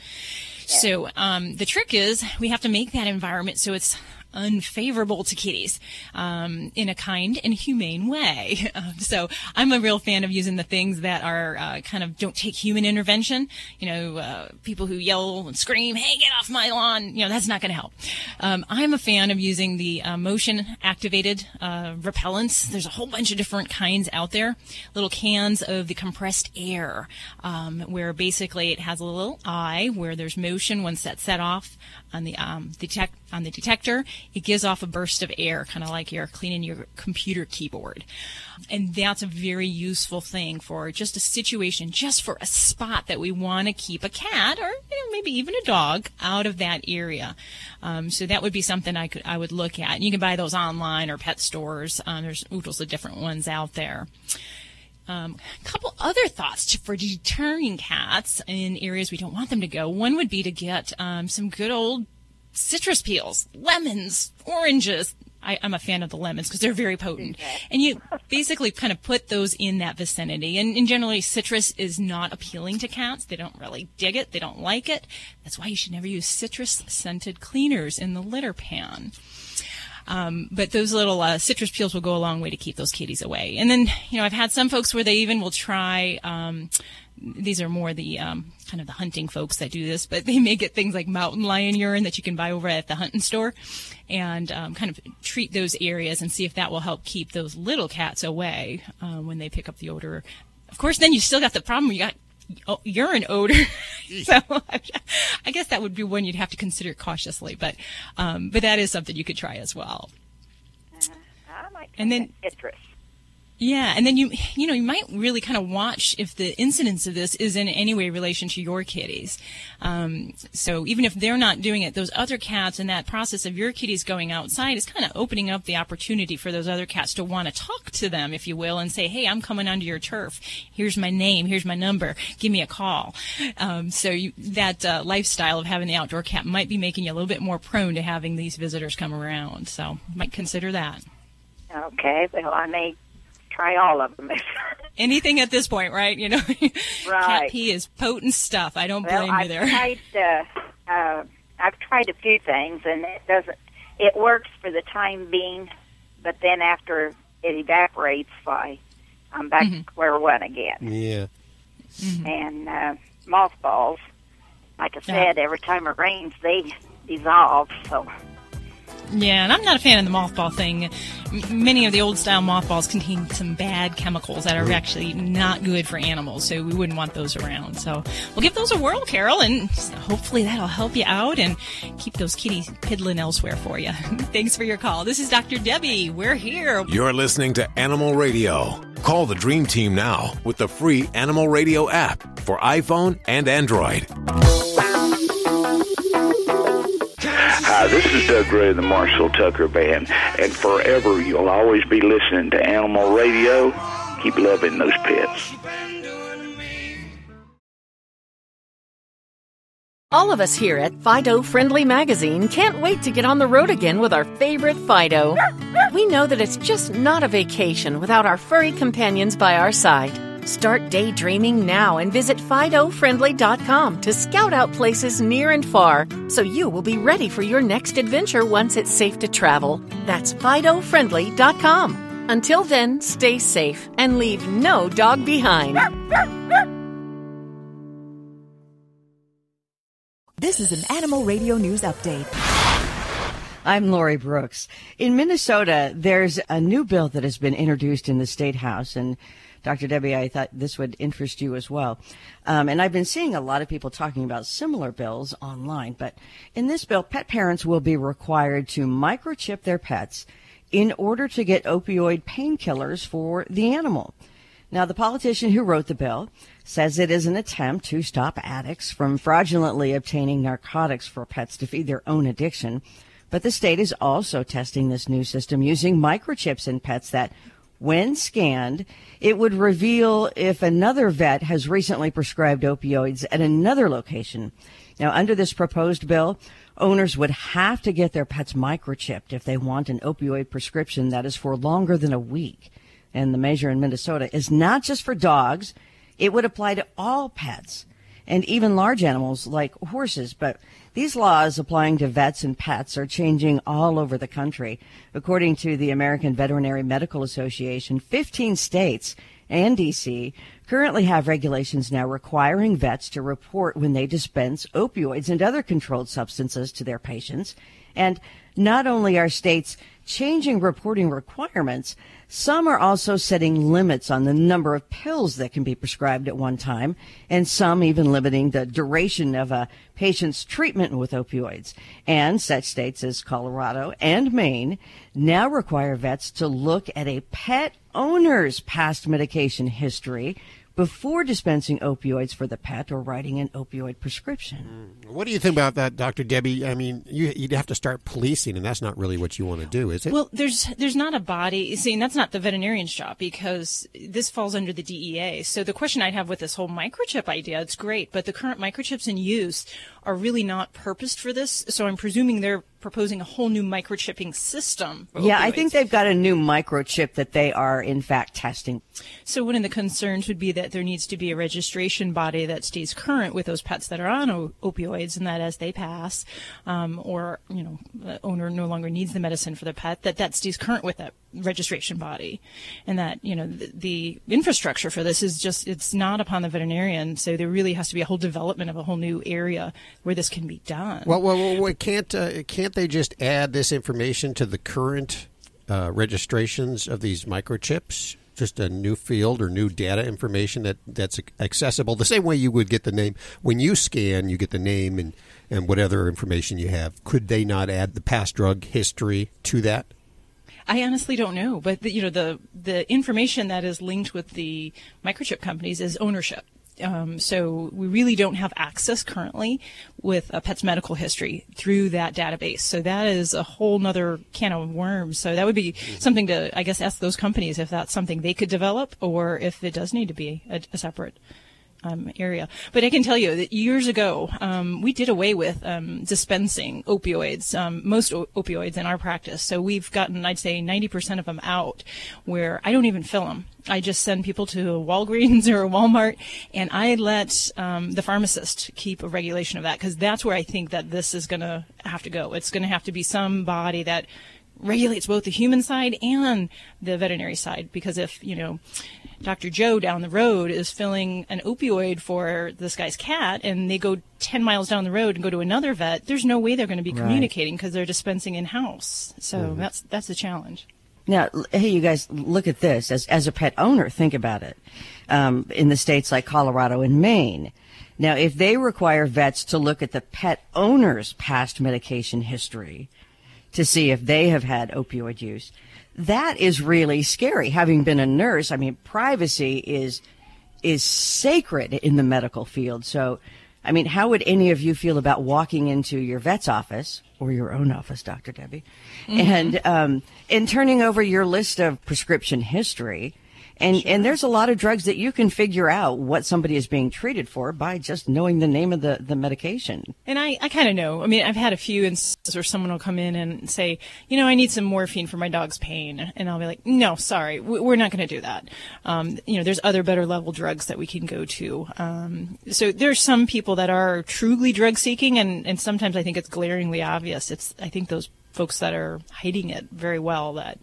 So um, the trick is we have to make that environment so it's unfavorable to kitties um, in a kind and humane way. [LAUGHS] Um, so I'm a real fan of using the things that are uh, kind of don't take human intervention. You know, uh, people who yell and scream, "Hey, get off my lawn!" You know, that's not going to help. Um, I'm a fan of using the uh, motion activated uh, repellents. There's a whole bunch of different kinds out there. Little cans of the compressed air, um, where basically it has a little eye where there's motion once that's set off on the um, detect on the detector. It gives off a burst of air, kind of like you're cleaning your computer keyboard. And that's a very useful thing for just a situation, just for a spot that we want to keep a cat or you know, maybe even a dog out of that area. Um, so that would be something I could I would look at. And you can buy those online or pet stores. Um, there's oodles of different ones out there. Um, a couple other thoughts to, for deterring cats in areas we don't want them to go. One would be to get um, some good old citrus peels, lemons, oranges. I, I'm a fan of the lemons because they're very potent. And you basically kind of put those in that vicinity. And, and generally, citrus is not appealing to cats. They don't really dig it. They don't like it. That's why you should never use citrus scented cleaners in the litter pan. Um, but those little uh, citrus peels will go a long way to keep those kitties away. And then, you know, I've had some folks where they even will try. Um, these are more the um, kind of the hunting folks that do this, but they may get things like mountain lion urine that you can buy over at the hunting store, and um, kind of treat those areas and see if that will help keep those little cats away uh, when they pick up the odor. Of course, then you still got the problem. You got urine odor. [LAUGHS] [LAUGHS] so I guess that would be one you'd have to consider cautiously, but um, but that is something you could try as well. I might And then citrus. Yeah, and then you you know you might really kind of watch if the incidence of this is in any way relation to your kitties. Um, so even if they're not doing it, those other cats and that process of your kitties going outside is kind of opening up the opportunity for those other cats to want to talk to them, if you will, and say, "Hey, I'm coming onto your turf. Here's my name. Here's my number. Give me a call." Um, so you, that uh, lifestyle of having the outdoor cat might be making you a little bit more prone to having these visitors come around. So might consider that. Okay, well, I may try all of them. [LAUGHS] Anything at this point, right? You know, [LAUGHS] cat Right. pee is potent stuff. I don't well, blame I've you there. [LAUGHS] tried. Uh, uh, I've tried a few things, and it doesn't. It works for the time being, but then after it evaporates, why I'm back Mm-hmm. to square one again. Yeah. And uh, mothballs, like I Yeah. said, every time it rains, they dissolve. So Yeah, and I'm not a fan of the mothball thing. M- many of the old style mothballs contain some bad chemicals that are actually not good for animals, so we wouldn't want those around. So we'll give those a whirl, Carol, and hopefully that'll help you out and keep those kitties piddling elsewhere for you. [LAUGHS] Thanks for your call. This is Dr. Debbie. We're here. You're listening to Animal Radio. Call the Dream Team now with the free Animal Radio app for iPhone and Android. Hi, this is Doug Gray of the Marshall Tucker Band, and forever you'll always be listening to Animal Radio. Keep loving those pets. All of us here at Fido Friendly Magazine can't wait to get on the road again with our favorite Fido. We know that it's just not a vacation without our furry companions by our side. Start daydreaming now and visit FidoFriendly.com to scout out places near and far so you will be ready for your next adventure once it's safe to travel. That's FidoFriendly.com. Until then, stay safe and leave no dog behind. This is an Animal Radio News Update. I'm Lori Brooks. In Minnesota, there's a new bill that has been introduced in the State House, and Dr. Debbie, I thought this would interest you as well. Um, and I've been seeing a lot of people talking about similar bills online, but in this bill, pet parents will be required to microchip their pets in order to get opioid painkillers for the animal. Now, the politician who wrote the bill says it is an attempt to stop addicts from fraudulently obtaining narcotics for pets to feed their own addiction. But the state is also testing this new system using microchips in pets that, when scanned, it would reveal if another vet has recently prescribed opioids at another location. Now, under this proposed bill, owners would have to get their pets microchipped if they want an opioid prescription that is for longer than a week. And the measure in Minnesota is not just for dogs, it would apply to all pets and even large animals like horses. But these laws applying to vets and pets are changing all over the country. According to the American Veterinary Medical Association, 15 states and DC currently have regulations now requiring vets to report when they dispense opioids and other controlled substances to their patients. And not only are states changing reporting requirements, some are also setting limits on the number of pills that can be prescribed at one time, and some even limiting the duration of a patient's treatment with opioids. And such states as Colorado and Maine now require vets to look at a pet owner's past medication history before dispensing opioids for the pet or writing an opioid prescription. Mm. What do you think about that, Dr. Debbie? I mean, you, you'd have to start policing, and that's not really what you want to do, is it? Well, there's there's not a body. See, and that's not the veterinarian's job because this falls under the DEA. So the question I'd have with this whole microchip idea, it's great, but the current microchips in use are really not purposed for this. So I'm presuming they're proposing a whole new microchipping system. for Yeah, I think they've got a new microchip that they are in fact testing. So one of the concerns would be that there needs to be a registration body that stays current with those pets that are on o- opioids, and that as they pass, um, or you know, the owner no longer needs the medicine for the pet, that that stays current with that registration body, and that you know the, the infrastructure for this is just it's not upon the veterinarian. So there really has to be a whole development of a whole new area where this can be done. Well, well, well, well, can't uh, can't they just add this information to the current uh, registrations of these microchips? Just a new field or new data information that, that's accessible the same way you would get the name when you scan, you get the name and and what other information you have. Could they not add the past drug history to that? I honestly don't know, but the, you know the the information that is linked with the microchip companies is ownership. Um, so we really don't have access currently with a pet's medical history through that database. So that is a whole nother can of worms. So that would be something to, I guess, ask those companies if that's something they could develop or if it does need to be a, a separate um, area. But I can tell you that years ago, um, we did away with um, dispensing opioids, um, most o- opioids in our practice. So we've gotten, I'd say, 90% of them out where I don't even fill them. I just send people to a Walgreens [LAUGHS] or a Walmart, and I let um, the pharmacist keep a regulation of that because that's where I think that this is going to have to go. It's going to have to be somebody that regulates both the human side and the veterinary side because if you know Dr. Joe down the road is filling an opioid for this guy's cat and they go 10 miles down the road and go to another vet there's no way they're going to be communicating because they're dispensing in house so Mhm. that's that's a challenge Now, hey, you guys, look at this. As, as a pet owner, think about it. Um, in the states like Colorado and Maine. Now, if they require vets to look at the pet owner's past medication history to see if they have had opioid use, that is really scary. Having been a nurse, I mean, privacy is, is sacred in the medical field. So, I mean, how would any of you feel about walking into your vet's office or your own office, Dr. Debbie, Mhm. and um, and turning over your list of prescription history? And and there's a lot of drugs that you can figure out what somebody is being treated for by just knowing the name of the, the medication. And I, I kind of know. I mean, I've had a few instances where someone will come in and say, you know, I need some morphine for my dog's pain. And I'll be like, no, sorry, we- we're not going to do that. Um, you know, there's other better level drugs that we can go to. Um, so there's some people that are truly drug seeking, and, and sometimes I think it's glaringly obvious. It's, I think those folks that are hiding it very well that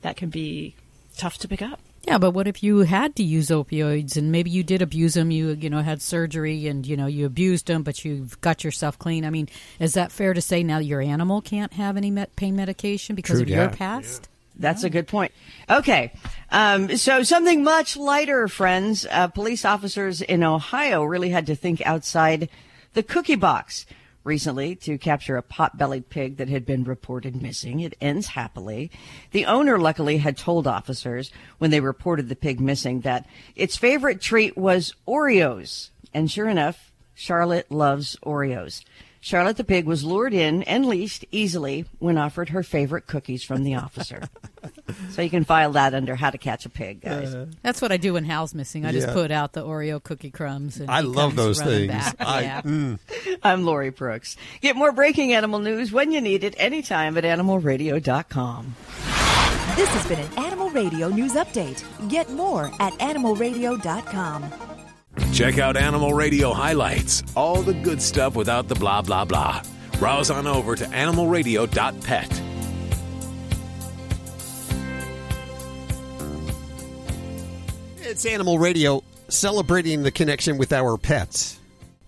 that can be tough to pick up. Yeah, but what if you had to use opioids and maybe you did abuse them? You you know had surgery and you know you abused them, but you've got yourself clean. I mean, is that fair to say now your animal can't have any met- pain medication because True of your dat. past? That's a good point. Okay. Um, so something much lighter, friends. Uh, police officers in Ohio really had to think outside the cookie box recently to capture a pot-bellied pig that had been reported missing. It ends happily. The owner luckily had told officers when they reported the pig missing that its favorite treat was Oreos. And sure enough, Charlotte loves Oreos. Charlotte the pig was lured in and leashed easily when offered her favorite cookies from the officer. so you can file that under how to catch a pig, guys. That's what I do when Hal's missing. I just put out the Oreo cookie crumbs. And I love those things. I- yeah. mm. I'm Lori Brooks. Get more breaking animal news when you need it anytime at animalradio.com. This has been an Animal Radio News Update. Get more at animalradio.com. Check out Animal Radio highlights, all the good stuff without the blah blah blah. Browse on over to animalradio.pet. It's Animal Radio celebrating the connection with our pets.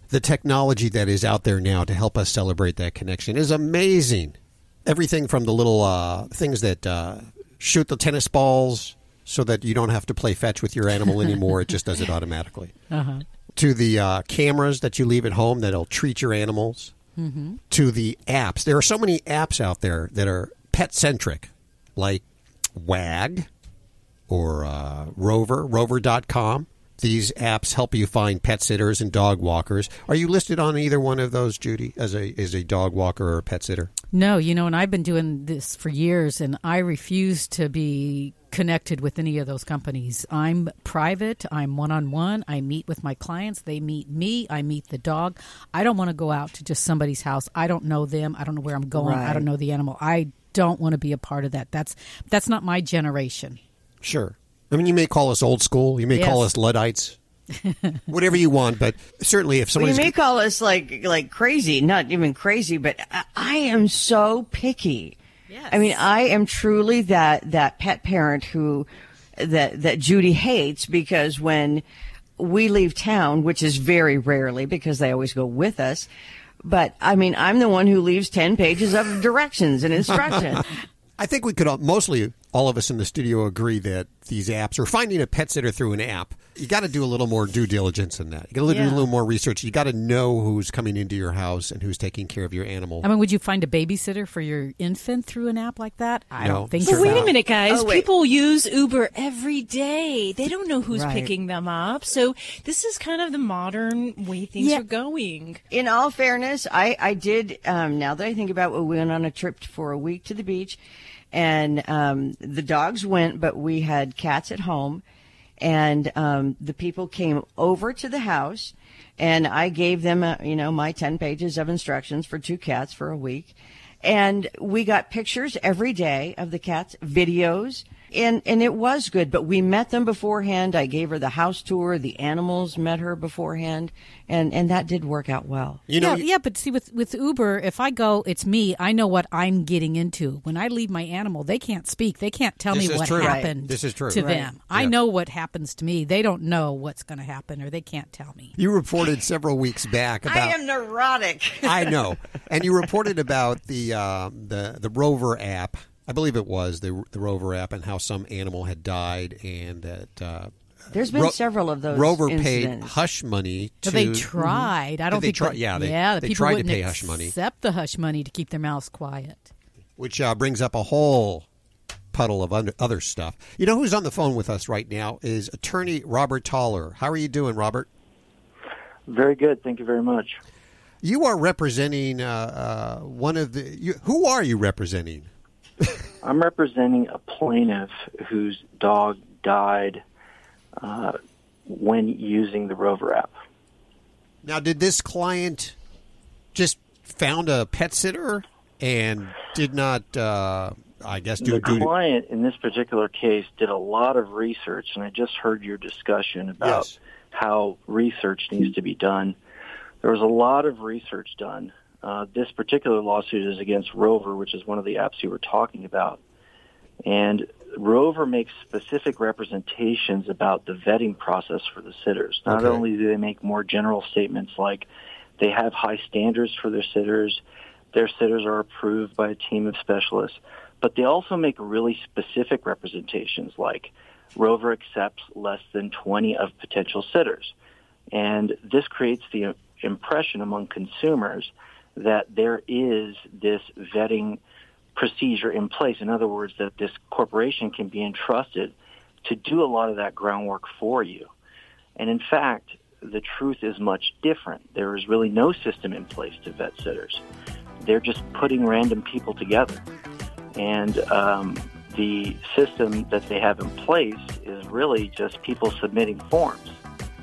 The technology that is out there now to help us celebrate that connection is amazing. Everything from the little uh, things that uh, shoot the tennis balls so that you don't have to play fetch with your animal anymore, it just does it automatically. [LAUGHS] Uh-huh. To the uh, cameras that you leave at home that'll treat your animals. Mhm. To the apps. There are so many apps out there that are pet centric, like WAG or uh, Rover, rover.com. These apps help you find pet sitters and dog walkers. Are you listed on either one of those, Judy, as a as a dog walker or a pet sitter? No, you know, and I've been doing this for years, and I refuse to be connected with any of those companies. I'm private. I'm one on one. I meet with my clients. They meet me. I meet the dog. I don't want to go out to just somebody's house. I don't know them. I don't know where I'm going. I don't know the animal. I don't want to be a part of that. That's that's not my generation. Sure. I mean, you may call us old school. You may call us Luddites. [LAUGHS] Whatever you want, but certainly if Well, you may call us like like crazy, not even crazy, but I, I am so picky. I mean, I am truly that that pet parent who that that Judy hates because when we leave town, which is very rarely because they always go with us, but I mean, I'm the one who leaves ten pages of directions and instructions. [LAUGHS] I think we could all, mostly all of us in the studio agree that these apps or finding a pet sitter through an app, you got to do a little more due diligence in that. You got to do a little more research. You got to know who's coming into your house and who's taking care of your animal. I mean, would you find a babysitter for your infant through an app like that? I No. don't think But so. wait a minute, guys. Oh. People use Uber every day. They don't know who's Right. picking them up. So this is kind of the modern way things Yeah. are going. In all fairness, I, I did, um, now that I think about it, we went on a trip for a week to the beach and um, the dogs went, but we had cats at home. And um, the people came over to the house and I gave them, uh, you know, my 10 pages of instructions for two cats for a week. And we got pictures every day of the cats, videos, and, and it was good, but we met them beforehand. I gave her the house tour. The animals met her beforehand and, and that did work out well. You yeah, yeah, but see, with with Uber, if I go, it's me. I know what I'm getting into. When I leave my animal, they can't speak. They can't tell This me is what true. Right. happened. This is true. to Right. them. I know what happens to me. They don't know what's going to happen, or they can't tell me. You reported several weeks back about I am neurotic. I know, and you reported about the uh, the the Rover app. I believe it was the the Rover app, and how some animal had died, and that uh, There's been several of those Rover paid hush money to. So they tried. I don't they think. try- that- yeah, they, yeah, the they people tried to pay hush money, Accept the hush money to keep their mouths quiet. which uh, brings up a whole puddle of other- other stuff. You know who's on the phone with us right now is attorney Robert Tauler. How are you doing, Robert? Very good. Thank you very much. You are representing uh, uh, one of the. You, who are you representing? [LAUGHS] I'm representing a plaintiff whose dog died uh, when using the Rover app. Now, did this client just found a pet sitter and did not, uh, I guess, do the do client in this particular case did a lot of research, and I just heard your discussion about Yes. how research needs to be done. There was a lot of research done. Uh, this particular lawsuit is against Rover, which is one of the apps you were talking about. And Rover makes specific representations about the vetting process for the sitters. Not Okay. only do they make more general statements like they have high standards for their sitters, their sitters are approved by a team of specialists, but they also make really specific representations like Rover accepts less than 20 of potential sitters. And this creates the impression among consumers that there is this vetting procedure in place. In other words, that this corporation can be entrusted to do a lot of that groundwork for you. And in fact, the truth is much different. There is really no system in place to vet sitters. They're just putting random people together. And um, the system that they have in place is really just people submitting forms.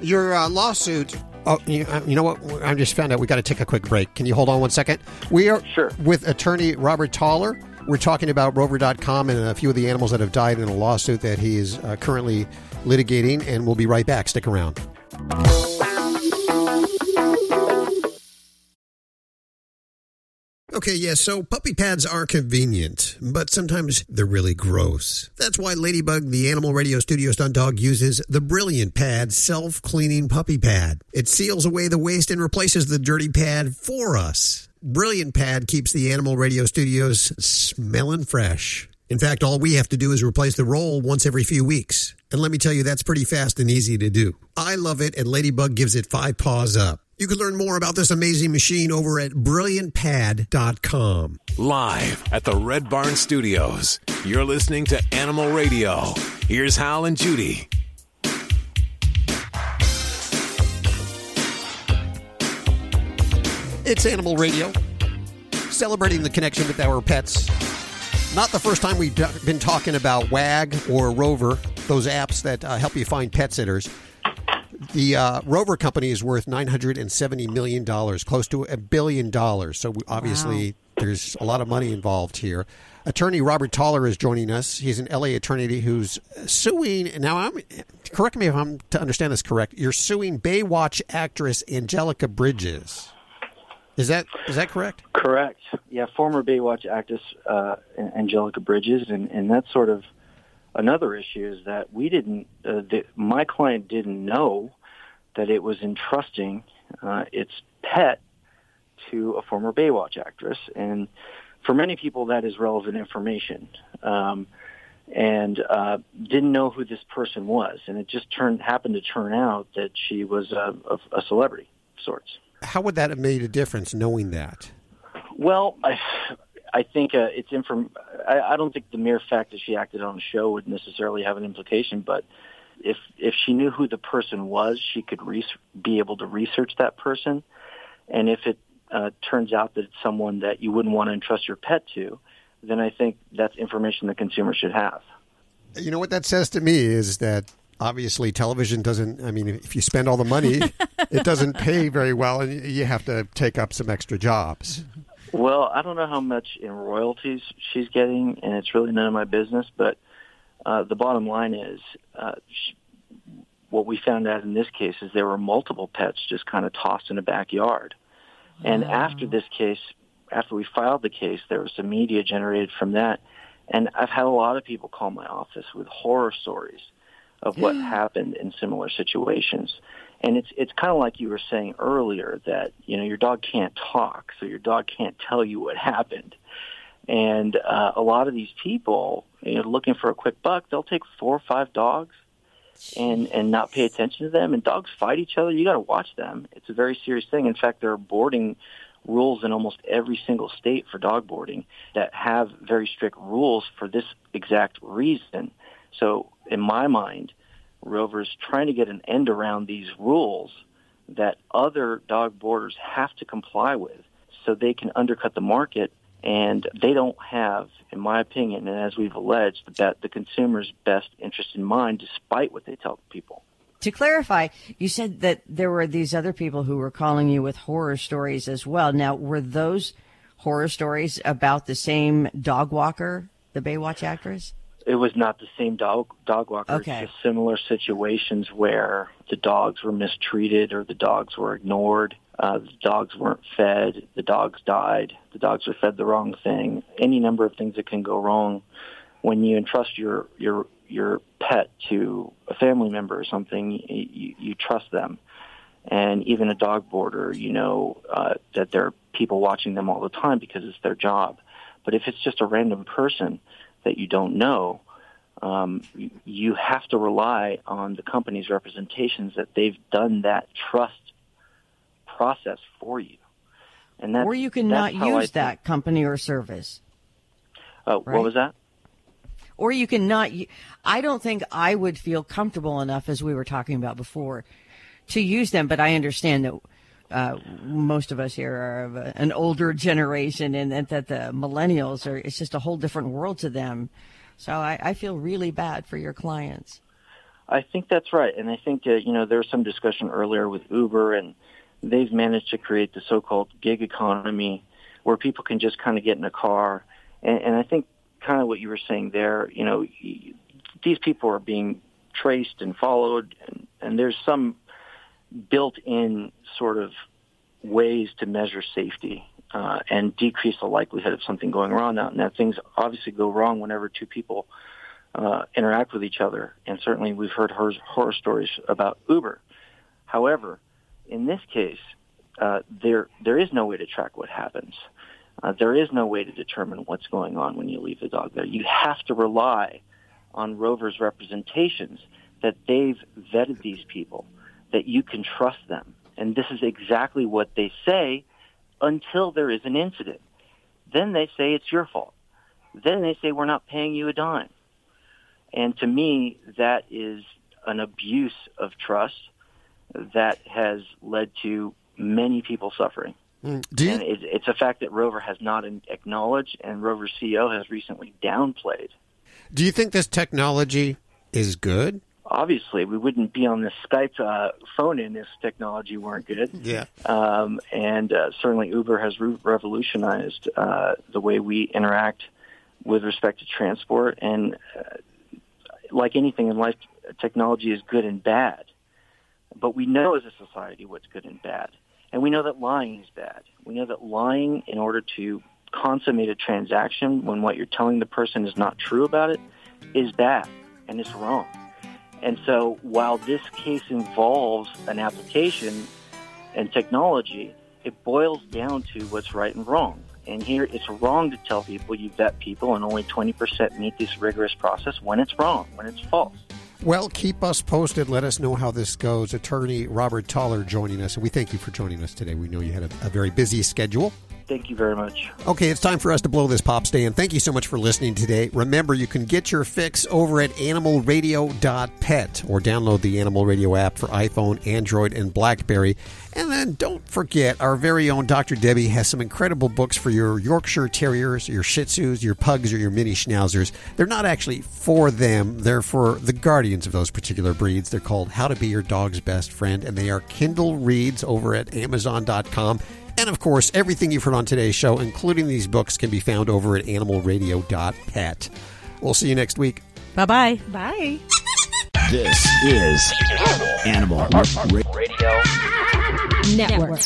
your uh, lawsuit? Oh, you, uh, you know what? I just found out we got to take a quick break. Can you hold on one second? We are sure. with attorney Robert Tauler. We're talking about Rover.com and a few of the animals that have died in a lawsuit that he is uh, currently litigating, and we'll be right back. Stick around. Okay, yeah, so puppy pads are convenient, but sometimes they're really gross. That's why Ladybug, the Animal Radio Studio stunt dog, uses the Brilliant Pad self cleaning puppy pad. It seals away the waste and replaces the dirty pad for us. Brilliant Pad keeps the Animal Radio Studios smelling fresh. In fact, all we have to do is replace the roll once every few weeks. And let me tell you, that's pretty fast and easy to do. I love it, and Ladybug gives it five paws up. You can learn more about this amazing machine over at brilliantpad.com. Live at the Red Barn Studios, you're listening to Animal Radio. Here's Hal and Judy. It's Animal Radio, celebrating the connection with our pets. Not the first time we've been talking about WAG or Rover, those apps that uh, help you find pet sitters. The uh, Rover company is worth $970 million, close to a billion dollars. So we, obviously, there's a lot of money involved here. Attorney Robert Tauler is joining us. He's an LA attorney who's suing. Now, I'm correct me if I'm to understand this correct. You're suing Baywatch actress Angelica Bridges. Is that is that correct? Correct. Yeah, former Baywatch actress uh, Angelica Bridges, and, and that's sort of another issue is that we didn't, uh, the, my client didn't know that it was entrusting uh, its pet to a former Baywatch actress, and for many people that is relevant information. Um, and uh, didn't know who this person was, and it just turned happened to turn out that she was a, a, a celebrity of sorts. How would that have made a difference knowing that? Well, I, I think uh, it's inform. I, I don't think the mere fact that she acted on a show would necessarily have an implication, but if if she knew who the person was, she could re- be able to research that person, and if it uh, turns out that it's someone that you wouldn't want to entrust your pet to, then I think that's information the consumer should have. You know what that says to me is that obviously television doesn't. I mean, if you spend all the money, [LAUGHS] it doesn't pay very well, and you have to take up some extra jobs. Well, I don't know how much in royalties she's getting, and it's really none of my business. But uh, the bottom line is, uh, she, what we found out in this case is there were multiple pets just kind of tossed in a backyard. And after this case, after we filed the case, there was some media generated from that. And I've had a lot of people call my office with horror stories of what happened in similar situations. And it's it's kind of like you were saying earlier that you know your dog can't talk, so your dog can't tell you what [LAUGHS] happened. And uh, a lot of these people, you know, looking for a quick buck, they'll take four or five dogs and and not pay attention to them. And dogs fight each other. You got to watch them. It's a very serious thing. In fact, there are boarding rules in almost every single state for dog boarding that have very strict rules for this exact reason. So, in my mind, Rover's trying to get an end around these rules that other dog boarders have to comply with so they can undercut the market and they don't have, in my opinion, and as we've alleged, that the consumer's best interest in mind despite what they tell people. To clarify, you said that there were these other people who were calling you with horror stories as well. Now, were those horror stories about the same dog walker, the Baywatch actress? It was not the same dog dog walker. Okay. It's just similar situations where the dogs were mistreated or the dogs were ignored. Uh, the dogs weren't fed. The dogs died. The dogs were fed the wrong thing. Any number of things that can go wrong when you entrust your your your pet to a family member or something. You, you trust them, and even a dog boarder, you know uh, that there are people watching them all the time because it's their job. But if it's just a random person that you don't know, um, you have to rely on the company's representations that they've done that trust process for you. And that, or you can that's not use that company or service. Uh, right? What was that? Or you can not. I don't think I would feel comfortable enough, as we were talking about before, to use them. But I understand that uh, most of us here are of a, an older generation, and that, that the millennials are. It's just a whole different world to them. So I, I feel really bad for your clients. I think that's right, and I think uh, you know there was some discussion earlier with Uber, and they've managed to create the so-called gig economy, where people can just kind of get in a car, and, and I think kind of what you were saying there, you know, these people are being traced and followed, and, and there's some built-in sort of ways to measure safety uh, and decrease the likelihood of something going wrong. Now, now things obviously go wrong whenever two people uh, interact with each other, and certainly we've heard horror, stories about Uber. However, in this case, uh, there there is no way to track what happens. Uh, there is no way to determine what's going on when you leave the dog there. You have to rely on Rover's representations that they've vetted these people, that you can trust them. And this is exactly what they say until there is an incident. Then they say it's your fault. Then they say we're not paying you a dime. And to me, that is an abuse of trust that has led to many people suffering. Mm. You, and it, it's a fact that Rover has not acknowledged, and Rover's CEO has recently downplayed. do you think this technology is good? Obviously, we wouldn't be on this Skype uh, phone in if technology weren't good. Yeah. Um, and uh, certainly, Uber has re- revolutionized uh, the way we interact with respect to transport. And uh, like anything in life, technology is good and bad. But we know as a society what's good and bad. And we know that lying is bad. We know that lying in order to consummate a transaction when what you're telling the person is not true about it is bad and it's wrong. And so while this case involves an application and technology, it boils down to what's right and wrong. And here it's wrong to tell people you vet people and only 20% meet this rigorous process when it's wrong, when it's false. Well, keep us posted. Let us know how this goes. Attorney Robert Tauler joining us. We thank you for joining us today. We know you had a, a very busy schedule. Thank you very much. Okay, it's time for us to blow this pop stand. Thank you so much for listening today. Remember, you can get your fix over at animalradio.pet or download the Animal Radio app for iPhone, Android, and Blackberry. And then don't forget, our very own Dr. Debbie has some incredible books for your Yorkshire Terriers, your Shih Tzus, your Pugs, or your Mini Schnauzers. They're not actually for them, they're for the guardians of those particular breeds. They're called How to Be Your Dog's Best Friend, and they are Kindle Reads over at Amazon.com. And of course, everything you've heard on today's show, including these books, can be found over at animalradio.pet. We'll see you next week. Bye-bye. Bye. This is Animal Radio Network.